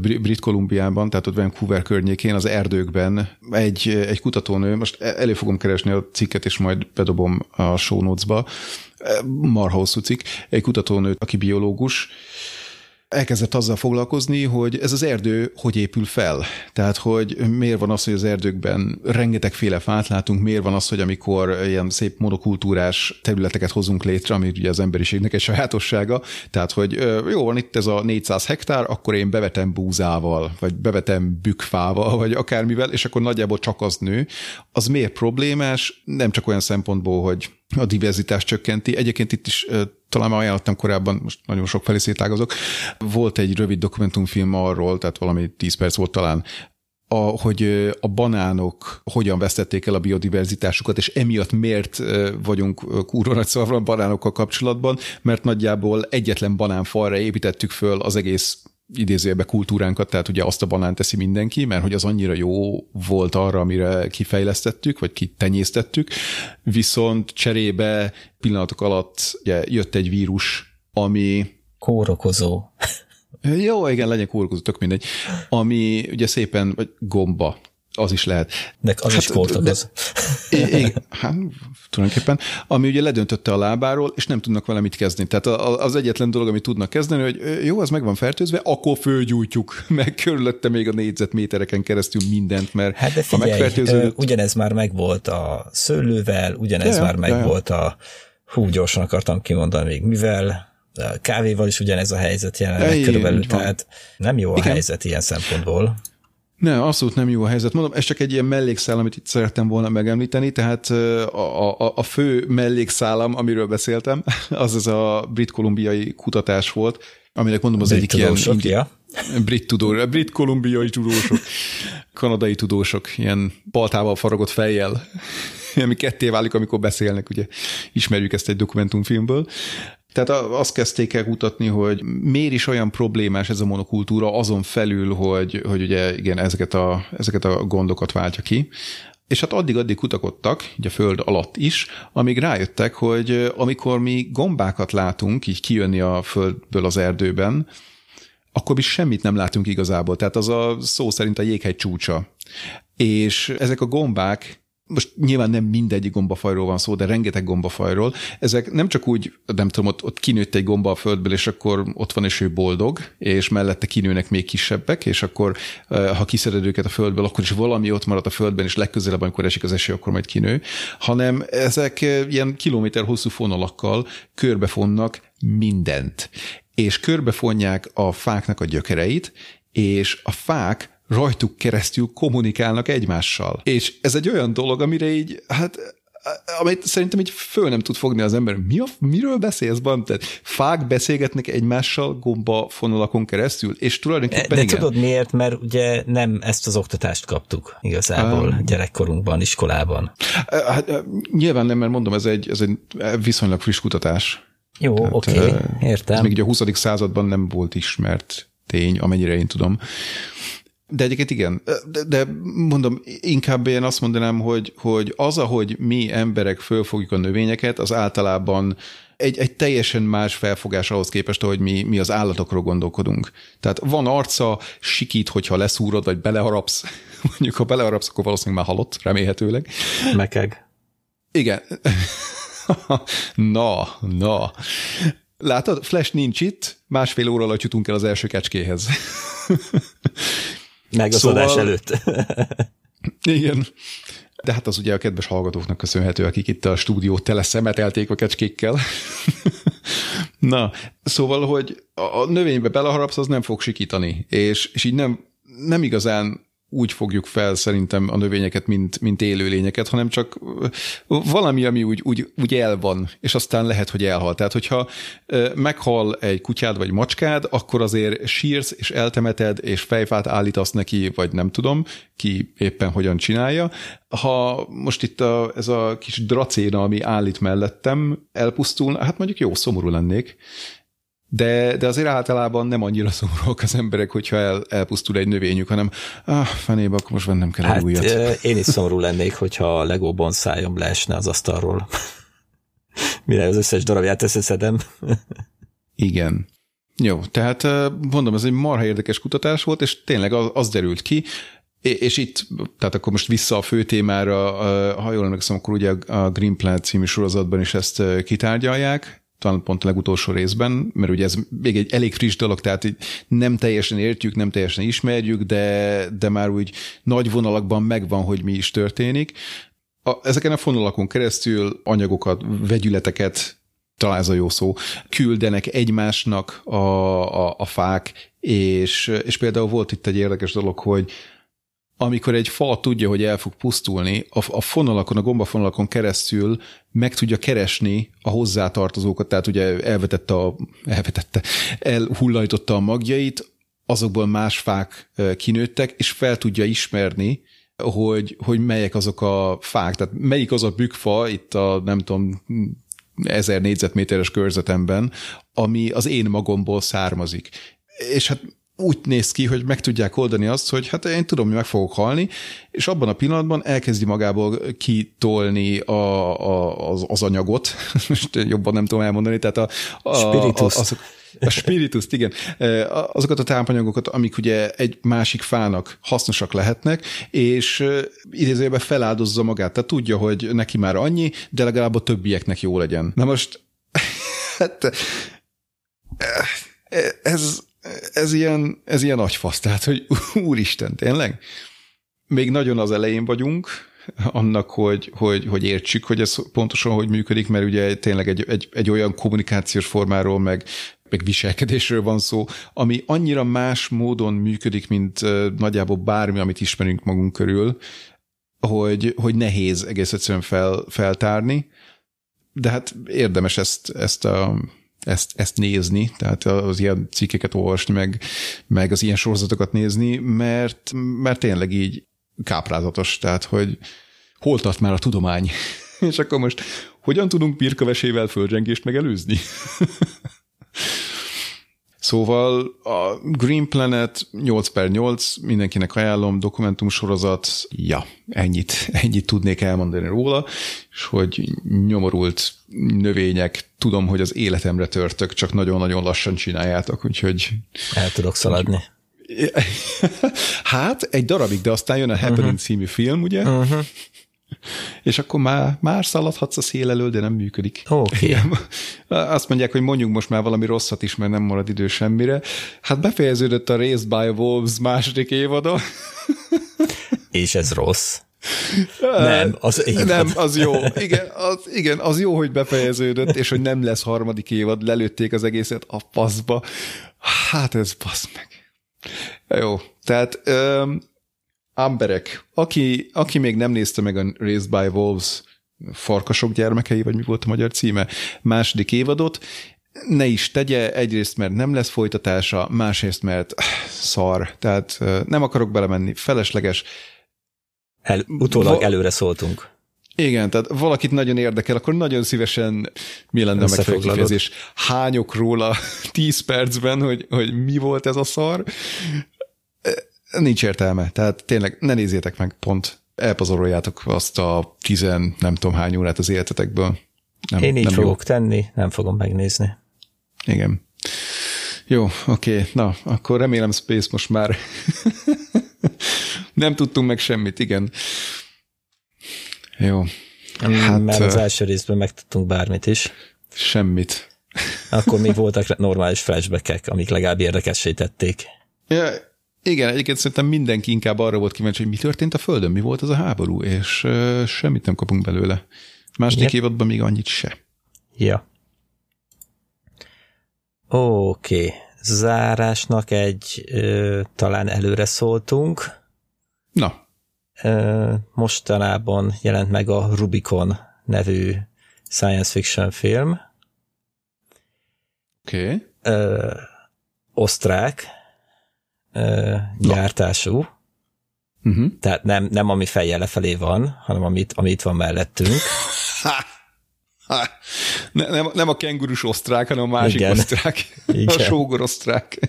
[SPEAKER 2] Brit Kolumbiában, tehát ott Vancouver környékén, az erdőkben egy, egy kutatónő, most e- elő fogom keresni a cikket, és majd bedobom a show notes-ba, marha hosszú cikk, egy kutatónő, aki biológus, elkezdett azzal foglalkozni, hogy ez az erdő hogy épül fel. Tehát, hogy miért van az, hogy az erdőkben rengetegféle fát látunk, miért van az, hogy amikor ilyen szép monokultúrás területeket hozunk létre, ami ugye az emberiségnek egy sajátossága, tehát, hogy jó, van itt ez a 400 hektár, akkor én bevetem búzával, vagy bevetem bükfával, vagy akármivel, és akkor nagyjából csak az nő. Az miért problémás? Nem csak olyan szempontból, hogy a diverzitás csökkenti. Egyébként itt is talán már ajánlottam korábban, most nagyon sok felé szétágazok, volt egy rövid dokumentumfilm arról, tehát valami 10 perc volt talán, a, hogy a banánok hogyan vesztették el a biodiverzitásukat, és emiatt miért vagyunk kúró nagy a banánokkal kapcsolatban, mert nagyjából egyetlen banánfalra építettük föl az egész idézőjelbe kultúránkat, tehát ugye azt a banánt teszi mindenki, mert hogy az annyira jó volt arra, amire kifejlesztettük, vagy kitenyésztettük, viszont cserébe pillanatok alatt ugye, jött egy vírus, ami...
[SPEAKER 1] Kórokozó.
[SPEAKER 2] Jó, igen, legyen kórokozó, tök mindegy. Ami ugye szépen, vagy gomba, az is lehet.
[SPEAKER 1] De az hát, is.
[SPEAKER 2] Igen, <laughs> hát tulajdonképpen, ami ugye ledöntötte a lábáról, és nem tudnak vele mit kezdeni. Tehát az egyetlen dolog, amit tudnak kezdeni, hogy jó, az meg van fertőzve, akkor fölgyújtjuk <laughs> meg körülötte még a négyzetmétereken keresztül mindent, mert
[SPEAKER 1] hát de figyelj, ha megfertőződött... ugyanez már megvolt a szőlővel, ugyanez ja, már megvolt ja. a hú, gyorsan akartam kimondani még mivel, a kávéval is ugyanez a helyzet jelenleg körülbelül, tehát nem jó a Igen. helyzet ilyen szempontból.
[SPEAKER 2] Ne, abszolút nem jó a helyzet. Mondom, ez csak egy ilyen mellékszál, amit itt szerettem volna megemlíteni, tehát a, a, a fő mellékszállam, amiről beszéltem, <laughs> az ez a brit-kolumbiai kutatás volt, aminek mondom az brit egyik tudósok, ilyen... Ja. <laughs> Brit tudós, brit-kolumbiai tudósok, kanadai tudósok, ilyen baltával faragott fejjel, <laughs> ami ketté válik, amikor beszélnek, ugye ismerjük ezt egy dokumentumfilmből. Tehát azt kezdték el kutatni, hogy miért is olyan problémás ez a monokultúra azon felül, hogy, hogy ugye igen, ezeket a, ezeket a gondokat váltja ki. És hát addig-addig kutakodtak, így a föld alatt is, amíg rájöttek, hogy amikor mi gombákat látunk így kijönni a földből az erdőben, akkor mi semmit nem látunk igazából. Tehát az a szó szerint a jéghegy csúcsa. És ezek a gombák most nyilván nem mindegyik gombafajról van szó, de rengeteg gombafajról. Ezek nem csak úgy, nem tudom, ott, ott kinőtt egy gomba a földből, és akkor ott van, és ő boldog, és mellette kinőnek még kisebbek, és akkor ha kiszeded őket a földből, akkor is valami ott marad a földben, és legközelebb, amikor esik az eső, akkor majd kinő, hanem ezek ilyen kilométer hosszú fonalakkal körbefonnak mindent. És körbefonják a fáknak a gyökereit, és a fák rajtuk keresztül kommunikálnak egymással. És ez egy olyan dolog, amire így, hát amit szerintem így föl nem tud fogni az ember. Mi a, miről beszélsz, Ban? Tehát fák beszélgetnek egymással gomba fonalakon keresztül, és tulajdonképpen
[SPEAKER 1] De, de tudod miért? Mert ugye nem ezt az oktatást kaptuk igazából um, gyerekkorunkban, iskolában.
[SPEAKER 2] Hát nyilván nem, mert mondom, ez egy, ez egy viszonylag friss kutatás.
[SPEAKER 1] Jó, oké, okay, értem. Ez
[SPEAKER 2] még a 20. században nem volt ismert tény, amennyire én tudom. De egyébként igen, de, de mondom, inkább én azt mondanám, hogy, hogy az, ahogy mi emberek fölfogjuk a növényeket, az általában egy, egy teljesen más felfogás ahhoz képest, ahogy mi, mi az állatokról gondolkodunk. Tehát van arca, sikít, hogyha leszúrod, vagy beleharapsz. <laughs> Mondjuk, ha beleharapsz, akkor valószínűleg már halott, remélhetőleg.
[SPEAKER 1] Mekeg.
[SPEAKER 2] Igen. <laughs> na, na. Látod, Flash nincs itt, másfél óra alatt jutunk el az első kecskéhez. <laughs>
[SPEAKER 1] Meg a szóval... adás előtt. <laughs>
[SPEAKER 2] Igen. De hát az ugye a kedves hallgatóknak köszönhető, akik itt a stúdió tele szemetelték a kecskékkel. <laughs> Na, szóval, hogy a növénybe beleharapsz, az nem fog sikítani, és, és így nem, nem igazán úgy fogjuk fel szerintem a növényeket, mint, mint élőlényeket, hanem csak valami, ami úgy, úgy, úgy el van, és aztán lehet, hogy elhal. Tehát, hogyha meghal egy kutyád vagy macskád, akkor azért sírsz, és eltemeted, és fejfát állítasz neki, vagy nem tudom, ki éppen hogyan csinálja. Ha most itt a, ez a kis dracéna, ami állít mellettem, elpusztul, hát mondjuk jó, szomorú lennék, de, de azért általában nem annyira szomorúak az emberek, hogyha el, elpusztul egy növényük, hanem ah, fenébe, akkor most vennem kell
[SPEAKER 1] hát,
[SPEAKER 2] egy újat.
[SPEAKER 1] Én is szomorú lennék, hogyha a Lego bonszájom leesne az asztalról. <laughs> Mire az összes darabját összeszedem. <laughs>
[SPEAKER 2] Igen. Jó, tehát mondom, ez egy marha érdekes kutatás volt, és tényleg az, az derült ki, és itt, tehát akkor most vissza a fő témára, ha jól emlékszem, akkor ugye a Green Planet című sorozatban is ezt kitárgyalják, talán pont a legutolsó részben, mert ugye ez még egy elég friss dolog, tehát így nem teljesen értjük, nem teljesen ismerjük, de, de már úgy nagy vonalakban megvan, hogy mi is történik. A, ezeken a fonalakon keresztül anyagokat, vegyületeket, talán ez a jó szó, küldenek egymásnak a, a, a fák, és, és például volt itt egy érdekes dolog, hogy amikor egy fa tudja, hogy el fog pusztulni, a, a fonalakon, a gombafonalakon keresztül meg tudja keresni a hozzátartozókat, tehát ugye elvetette, a, elvetette elhullajtotta a magjait, azokból más fák kinőttek, és fel tudja ismerni, hogy, hogy melyek azok a fák, tehát melyik az a bükfa itt a nem tudom, ezer négyzetméteres körzetemben, ami az én magomból származik. És hát úgy néz ki, hogy meg tudják oldani azt, hogy hát én tudom, hogy meg fogok halni, és abban a pillanatban elkezdi magából kitolni a, a, az, az anyagot, <laughs> most jobban nem tudom elmondani, tehát a, a,
[SPEAKER 1] Spiritus.
[SPEAKER 2] a, azok, a spirituszt, igen. Azokat a tápanyagokat, amik ugye egy másik fának hasznosak lehetnek, és idézőjében feláldozza magát. Tehát tudja, hogy neki már annyi, de legalább a többieknek jó legyen. Na most, <laughs> hát ez, ez ilyen, ez ilyen agyfasz, tehát, hogy <laughs> úristen, tényleg? Még nagyon az elején vagyunk, annak, hogy, hogy, hogy értsük, hogy ez pontosan hogy működik, mert ugye tényleg egy, egy, egy olyan kommunikációs formáról, meg, meg viselkedésről van szó, ami annyira más módon működik, mint nagyjából bármi, amit ismerünk magunk körül, hogy, hogy nehéz egész egyszerűen fel, feltárni, de hát érdemes ezt, ezt a ezt, ezt nézni, tehát az ilyen cikkeket olvasni, meg, meg az ilyen sorozatokat nézni, mert, mert tényleg így káprázatos, tehát hogy hol tart már a tudomány? <laughs> És akkor most hogyan tudunk pirkavesével földrengést megelőzni? <laughs> Szóval a Green Planet 8 per 8, mindenkinek ajánlom, dokumentumsorozat, ja, ennyit, ennyit tudnék elmondani róla, és hogy nyomorult növények, tudom, hogy az életemre törtök, csak nagyon-nagyon lassan csináljátok, úgyhogy...
[SPEAKER 1] El tudok szaladni. <laughs>
[SPEAKER 2] Hát, egy darabig, de aztán jön a Happening uh-huh. című film, ugye? Uh-huh. És akkor már, már szaladhatsz a szél elől, de nem működik.
[SPEAKER 1] Okay. <laughs>
[SPEAKER 2] Azt mondják, hogy mondjuk most már valami rosszat is, mert nem marad idő semmire. Hát befejeződött a Raised by Wolves második évada. <laughs>
[SPEAKER 1] És ez rossz. Nem, az évad.
[SPEAKER 2] Nem, az jó. Igen az, igen, az jó, hogy befejeződött, és hogy nem lesz harmadik évad, lelőtték az egészet a paszba. Hát ez pasz meg. Jó, tehát um, Amberek, aki, aki még nem nézte meg a Raised by Wolves farkasok gyermekei, vagy mi volt a magyar címe, második évadot, ne is tegye, egyrészt mert nem lesz folytatása, másrészt mert szar, tehát nem akarok belemenni, felesleges.
[SPEAKER 1] El, utólag Va- előre szóltunk.
[SPEAKER 2] Igen, tehát valakit nagyon érdekel, akkor nagyon szívesen mi lenne a megfelelő kifejezés. Hányok róla <laughs> 10 percben, hogy, hogy mi volt ez a szar nincs értelme. Tehát tényleg ne nézzétek meg, pont elpazaroljátok azt a tizen nem tudom hány órát az életetekből.
[SPEAKER 1] Nem, Én így nem fogok jó. tenni, nem fogom megnézni.
[SPEAKER 2] Igen. Jó, oké, na, akkor remélem Space most már <laughs> nem tudtunk meg semmit, igen. Jó.
[SPEAKER 1] Hát, Mert az első részben megtudtunk bármit is.
[SPEAKER 2] Semmit.
[SPEAKER 1] Akkor még voltak normális flashbackek, amik legalább érdekessé tették.
[SPEAKER 2] Ja, igen, egyébként szerintem mindenki inkább arra volt kíváncsi, hogy mi történt a Földön, mi volt az a háború, és uh, semmit nem kapunk belőle. Második Igen. évadban még annyit se.
[SPEAKER 1] Ja. Oké. Okay. Zárásnak egy ö, talán előre szóltunk.
[SPEAKER 2] Na,
[SPEAKER 1] Ö, mostanában jelent meg a Rubicon nevű science fiction film,
[SPEAKER 2] oké. Okay.
[SPEAKER 1] ö, osztrák ö, gyártású,
[SPEAKER 2] Uh-huh.
[SPEAKER 1] tehát nem, nem ami fejjel lefelé van, hanem amit, ami itt van mellettünk.
[SPEAKER 2] Ha, ne, nem, nem a kengurus osztrák, hanem a másik
[SPEAKER 1] Igen.
[SPEAKER 2] osztrák. <laughs>
[SPEAKER 1] Igen.
[SPEAKER 2] A sógor osztrák.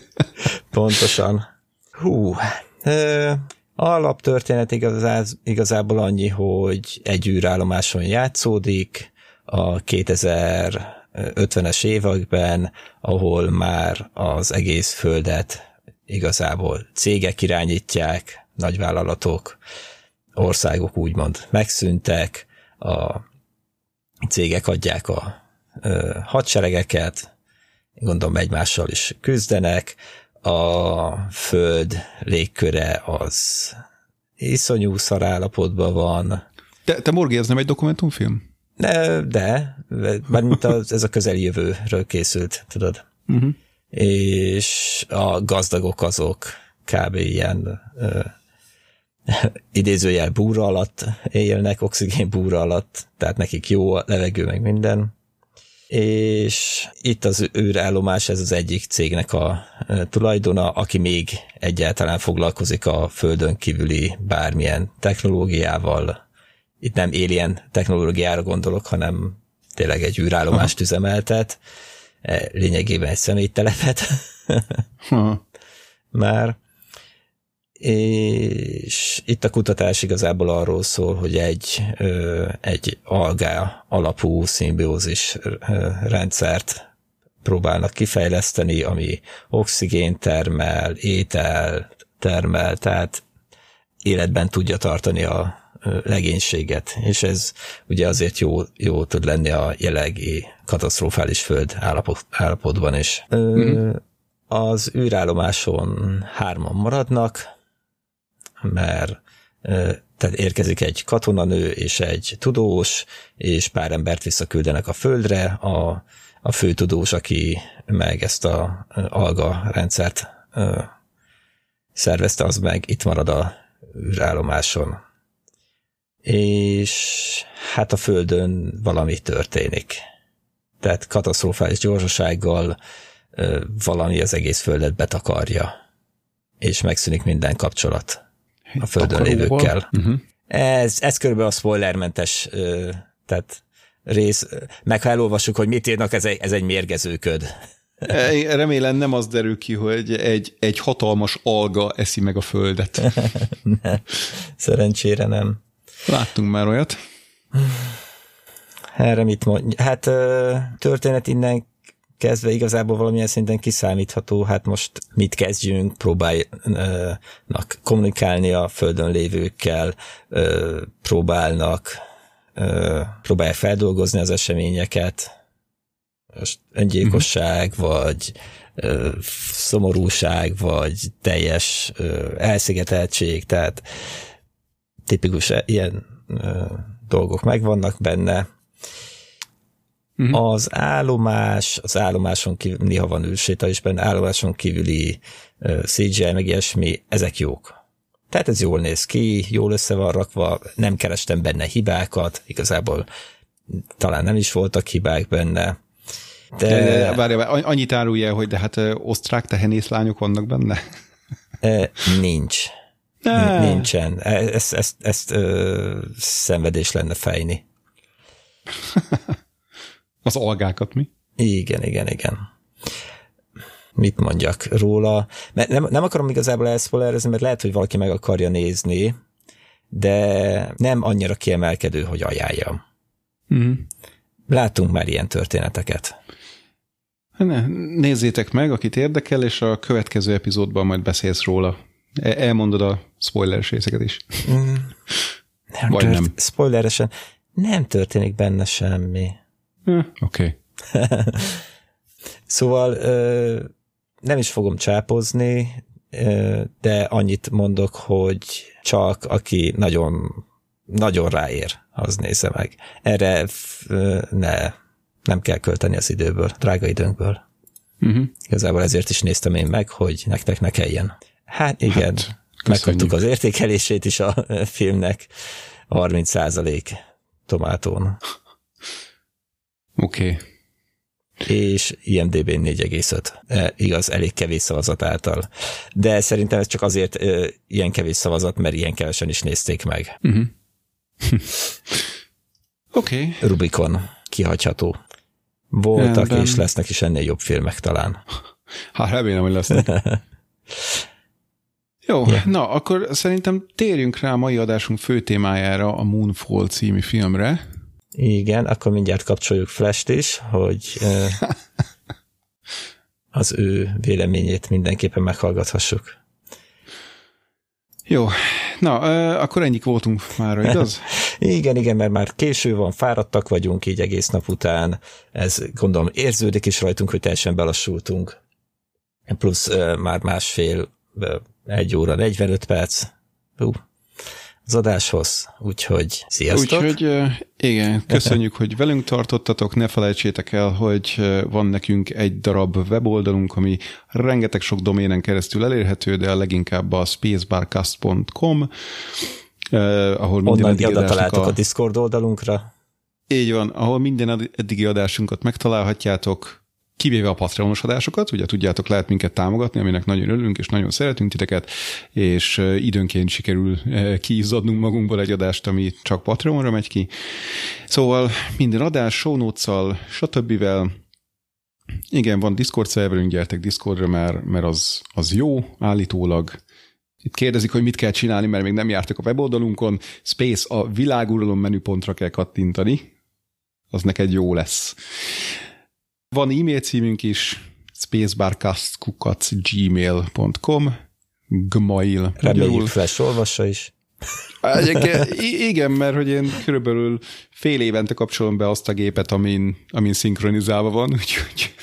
[SPEAKER 1] Pontosan. Hú, ö, alaptörténet igazá, igazából annyi, hogy egy űrállomáson játszódik a 2050-es években, ahol már az egész földet igazából cégek irányítják, nagyvállalatok, országok úgymond megszűntek, a cégek adják a ö, hadseregeket, gondolom egymással is küzdenek, a föld légköre az iszonyú szarállapotban van,
[SPEAKER 2] Te, te Morgi, ez nem egy dokumentumfilm?
[SPEAKER 1] de, de mármint az, ez a közeli jövőről készült, tudod.
[SPEAKER 2] Uh-huh.
[SPEAKER 1] És a gazdagok azok kb. ilyen ö, <laughs> idézőjel búra alatt élnek, oxigén búra alatt, tehát nekik jó a levegő, meg minden. És itt az űrállomás, ez az egyik cégnek a tulajdona, aki még egyáltalán foglalkozik a földön kívüli bármilyen technológiával. Itt nem alien technológiára gondolok, hanem tényleg egy űrállomást üzemeltet, E, lényegében egy személytelepet
[SPEAKER 2] Aha. <laughs>
[SPEAKER 1] már. És itt a kutatás igazából arról szól, hogy egy, egy algá alapú szimbiózis rendszert próbálnak kifejleszteni, ami oxigén termel, étel termel, tehát életben tudja tartani a legénységet, és ez ugye azért jó, jó tud lenni a jelenlegi katasztrofális föld állapot, állapotban is. Ö, az űrállomáson hárman maradnak, mert tehát érkezik egy katonanő és egy tudós, és pár embert visszaküldenek a földre, a, a fő tudós, aki meg ezt a alga rendszert szervezte, az meg itt marad a űrállomáson. És hát a földön valami történik. Tehát katasztrofális gyorsasággal valami az egész földet betakarja, és megszűnik minden kapcsolat a földön
[SPEAKER 2] Takaróval.
[SPEAKER 1] lévőkkel.
[SPEAKER 2] Uh-huh.
[SPEAKER 1] Ez, ez körülbelül a spoilermentes, tehát rész, meg ha elolvassuk, hogy mit írnak, ez egy, ez egy mérgező köd. <laughs>
[SPEAKER 2] E, Remélem nem az derül ki, hogy egy, egy hatalmas alga eszi meg a földet. <laughs>
[SPEAKER 1] Szerencsére nem.
[SPEAKER 2] Láttunk már olyat.
[SPEAKER 1] Erre mit mond? Hát történet innen kezdve igazából valamilyen szinten kiszámítható, hát most mit kezdjünk, próbálnak kommunikálni a földön lévőkkel, próbálnak próbálják feldolgozni az eseményeket, öngyilkosság, vagy ö, szomorúság, vagy teljes ö, elszigeteltség, tehát tipikus ilyen ö, dolgok megvannak benne. Uh-huh. Az állomás, az állomáson kívül, néha van űrséta is benne, állomáson kívüli ö, CGI, meg ilyesmi, ezek jók. Tehát ez jól néz ki, jól össze van rakva, nem kerestem benne hibákat, igazából talán nem is voltak hibák benne.
[SPEAKER 2] De...
[SPEAKER 1] De
[SPEAKER 2] Várj, várj, annyit árulj el, hogy de hát osztrák tehenészlányok vannak benne.
[SPEAKER 1] nincs.
[SPEAKER 2] Ne.
[SPEAKER 1] Nincsen. Ezt, ezt, ezt ö, szenvedés lenne fejni. <laughs>
[SPEAKER 2] Az algákat mi?
[SPEAKER 1] Igen, igen, igen. Mit mondjak róla? Mert nem, nem akarom igazából elszpoilerezni, mert lehet, hogy valaki meg akarja nézni, de nem annyira kiemelkedő, hogy ajánljam.
[SPEAKER 2] Uh-huh.
[SPEAKER 1] Látunk már ilyen történeteket.
[SPEAKER 2] Ne, nézzétek meg, akit érdekel, és a következő epizódban majd beszélsz róla. E- Elmondod a spoileres részeket is.
[SPEAKER 1] Nem
[SPEAKER 2] Vagy nem.
[SPEAKER 1] Spoileresen nem történik benne semmi.
[SPEAKER 2] Eh, Oké. Okay. <laughs>
[SPEAKER 1] Szóval ö, nem is fogom csápozni, ö, de annyit mondok, hogy csak aki nagyon, nagyon ráér, az nézze meg. Erre f- ö, ne, nem kell költeni az időből, drága időnkből.
[SPEAKER 2] Uh-huh.
[SPEAKER 1] Igazából ezért is néztem én meg, hogy nektek ne kelljen. Hát igen, hát, Megkaptuk az értékelését is a filmnek, 30 százalék tomátón.
[SPEAKER 2] Oké. Okay
[SPEAKER 1] és IMDB 4,5. E, igaz, elég kevés szavazat által. De szerintem ez csak azért e, ilyen kevés szavazat, mert ilyen kevesen is nézték meg. Uh-huh. <laughs>
[SPEAKER 2] Oké.
[SPEAKER 1] Okay. Rubikon kihagyható. Voltak Rendben. és lesznek is ennél jobb filmek talán. <laughs>
[SPEAKER 2] Hát remélem, hogy lesznek. <laughs> Jó, yeah. na, akkor szerintem térjünk rá a mai adásunk fő témájára, a Moonfall című filmre.
[SPEAKER 1] Igen, akkor mindjárt kapcsoljuk Flash-t is, hogy <laughs> az ő véleményét mindenképpen meghallgathassuk.
[SPEAKER 2] Jó, na, akkor ennyik voltunk már, <laughs> igaz?
[SPEAKER 1] igen, igen, mert már késő van, fáradtak vagyunk így egész nap után, ez gondolom érződik is rajtunk, hogy teljesen belassultunk. Plusz már másfél, egy óra, 45 perc. Hú, az adáshoz, úgyhogy sziasztok!
[SPEAKER 2] Úgyhogy igen, köszönjük, hogy velünk tartottatok, ne felejtsétek el, hogy van nekünk egy darab weboldalunk, ami rengeteg sok doménen keresztül elérhető, de a leginkább a spacebarcast.com,
[SPEAKER 1] ahol minden Onnan oda találtok a... a Discord oldalunkra.
[SPEAKER 2] Így van, ahol minden eddigi adásunkat megtalálhatjátok, kivéve a Patreonos adásokat, ugye tudjátok, lehet minket támogatni, aminek nagyon örülünk, és nagyon szeretünk titeket, és időnként sikerül kiizzadnunk magunkból egy adást, ami csak Patreonra megy ki. Szóval minden adás, show notes stb. Igen, van Discord szerverünk, gyertek Discordra, mert, mert az, az jó állítólag. Itt kérdezik, hogy mit kell csinálni, mert még nem jártak a weboldalunkon. Space a világuralom menüpontra kell kattintani. Az neked jó lesz. Van e-mail címünk is, spacebarcast.gmail.com gmail.
[SPEAKER 1] Reméljük Flash olvassa is.
[SPEAKER 2] igen, mert hogy én körülbelül fél évente kapcsolom be azt a gépet, amin, amin szinkronizálva van, <laughs> úgyhogy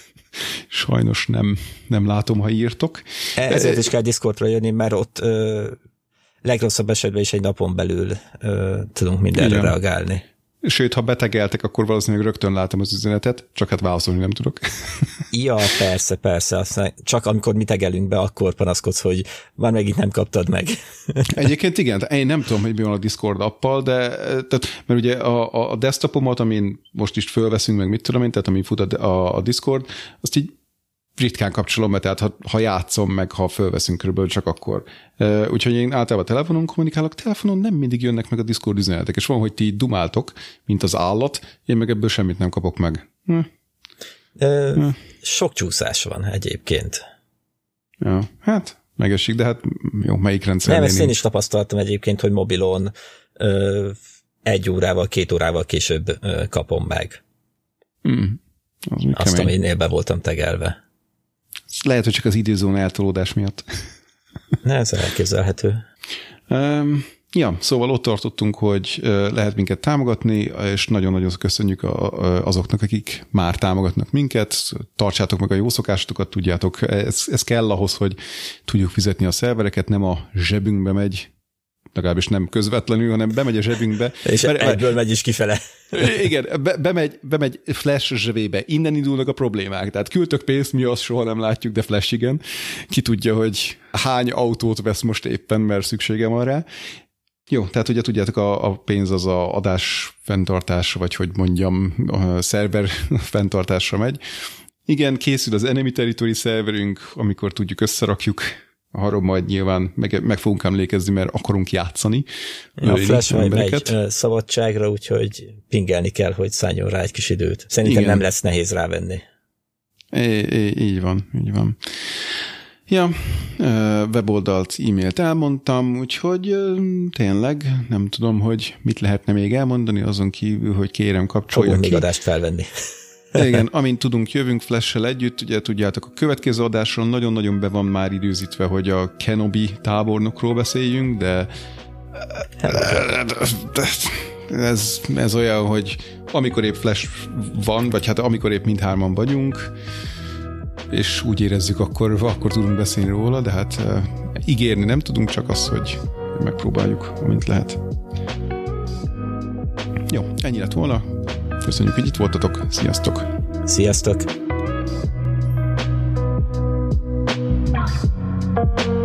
[SPEAKER 2] sajnos nem, nem látom, ha írtok.
[SPEAKER 1] E, ezért is kell Discordra jönni, mert ott ö, legrosszabb esetben is egy napon belül ö, tudunk mindenre igen. reagálni.
[SPEAKER 2] Sőt, ha betegeltek, akkor valószínűleg rögtön látom az üzenetet, csak hát válaszolni nem tudok. <laughs>
[SPEAKER 1] ja, persze, persze. Aztán csak amikor mi tegelünk be, akkor panaszkodsz, hogy már megint nem kaptad meg. <laughs>
[SPEAKER 2] Egyébként igen, én nem tudom, hogy mi van a Discord appal, de tehát, mert ugye a, a desktopomat, amin most is fölveszünk, meg mit tudom én, tehát amin fut a, a Discord, azt így ritkán kapcsolom be, tehát ha, ha játszom, meg ha fölveszünk körülbelül csak akkor. Úgyhogy én általában telefonon kommunikálok, telefonon nem mindig jönnek meg a Discord üzenetek, és van, hogy ti dumáltok, mint az állat, én meg ebből semmit nem kapok meg. Hm.
[SPEAKER 1] Ö, hm. Sok csúszás van egyébként.
[SPEAKER 2] Ja, hát megesik, de hát jó, melyik rendszer?
[SPEAKER 1] Nem, ezt én is tapasztaltam egyébként, hogy mobilon ö, egy órával, két órával később ö, kapom meg. Mm, az Azt, aminél be voltam tegelve.
[SPEAKER 2] Lehet, hogy csak az időzóna eltolódás miatt.
[SPEAKER 1] Ne, ez elképzelhető.
[SPEAKER 2] Um, ja, szóval ott tartottunk, hogy lehet minket támogatni, és nagyon-nagyon köszönjük azoknak, akik már támogatnak minket. Tartsátok meg a jó szokásokat, tudjátok, ez, ez kell ahhoz, hogy tudjuk fizetni a szervereket, nem a zsebünkbe megy, legalábbis nem közvetlenül, hanem bemegy a zsebünkbe.
[SPEAKER 1] És mert, egyből megy is kifele.
[SPEAKER 2] Igen, be, bemegy, bemegy Flash zsebébe, innen indulnak a problémák. Tehát küldtök pénzt, mi azt soha nem látjuk, de Flash igen. Ki tudja, hogy hány autót vesz most éppen, mert szüksége van rá. Jó, tehát ugye tudjátok, a, a pénz az a adás fenntartásra, vagy hogy mondjam, a szerver <laughs> fenntartásra megy. Igen, készül az Enemy Territory szerverünk, amikor tudjuk összerakjuk arról majd nyilván meg, meg fogunk emlékezni, mert akarunk játszani.
[SPEAKER 1] A Flash majd megy szabadságra, úgyhogy pingelni kell, hogy szálljon rá egy kis időt. Szerintem Igen. nem lesz nehéz rávenni.
[SPEAKER 2] É, é, így van, így van. Ja, weboldalt, e-mailt elmondtam, úgyhogy tényleg nem tudom, hogy mit lehetne még elmondani, azon kívül, hogy kérem kapcsolja
[SPEAKER 1] Fogunk ki. még adást felvenni.
[SPEAKER 2] Igen, amint tudunk, jövünk Flash-sel együtt, ugye tudjátok, a következő adáson nagyon-nagyon be van már időzítve, hogy a Kenobi tábornokról beszéljünk, de ez, ez olyan, hogy amikor épp Flash van, vagy hát amikor épp mindhárman vagyunk, és úgy érezzük, akkor, akkor tudunk beszélni róla, de hát uh, ígérni nem tudunk, csak az, hogy megpróbáljuk, amint lehet. Jó, ennyi lett volna. Köszönjük, hogy itt voltatok. Sziasztok!
[SPEAKER 1] Sziasztok! Thank you.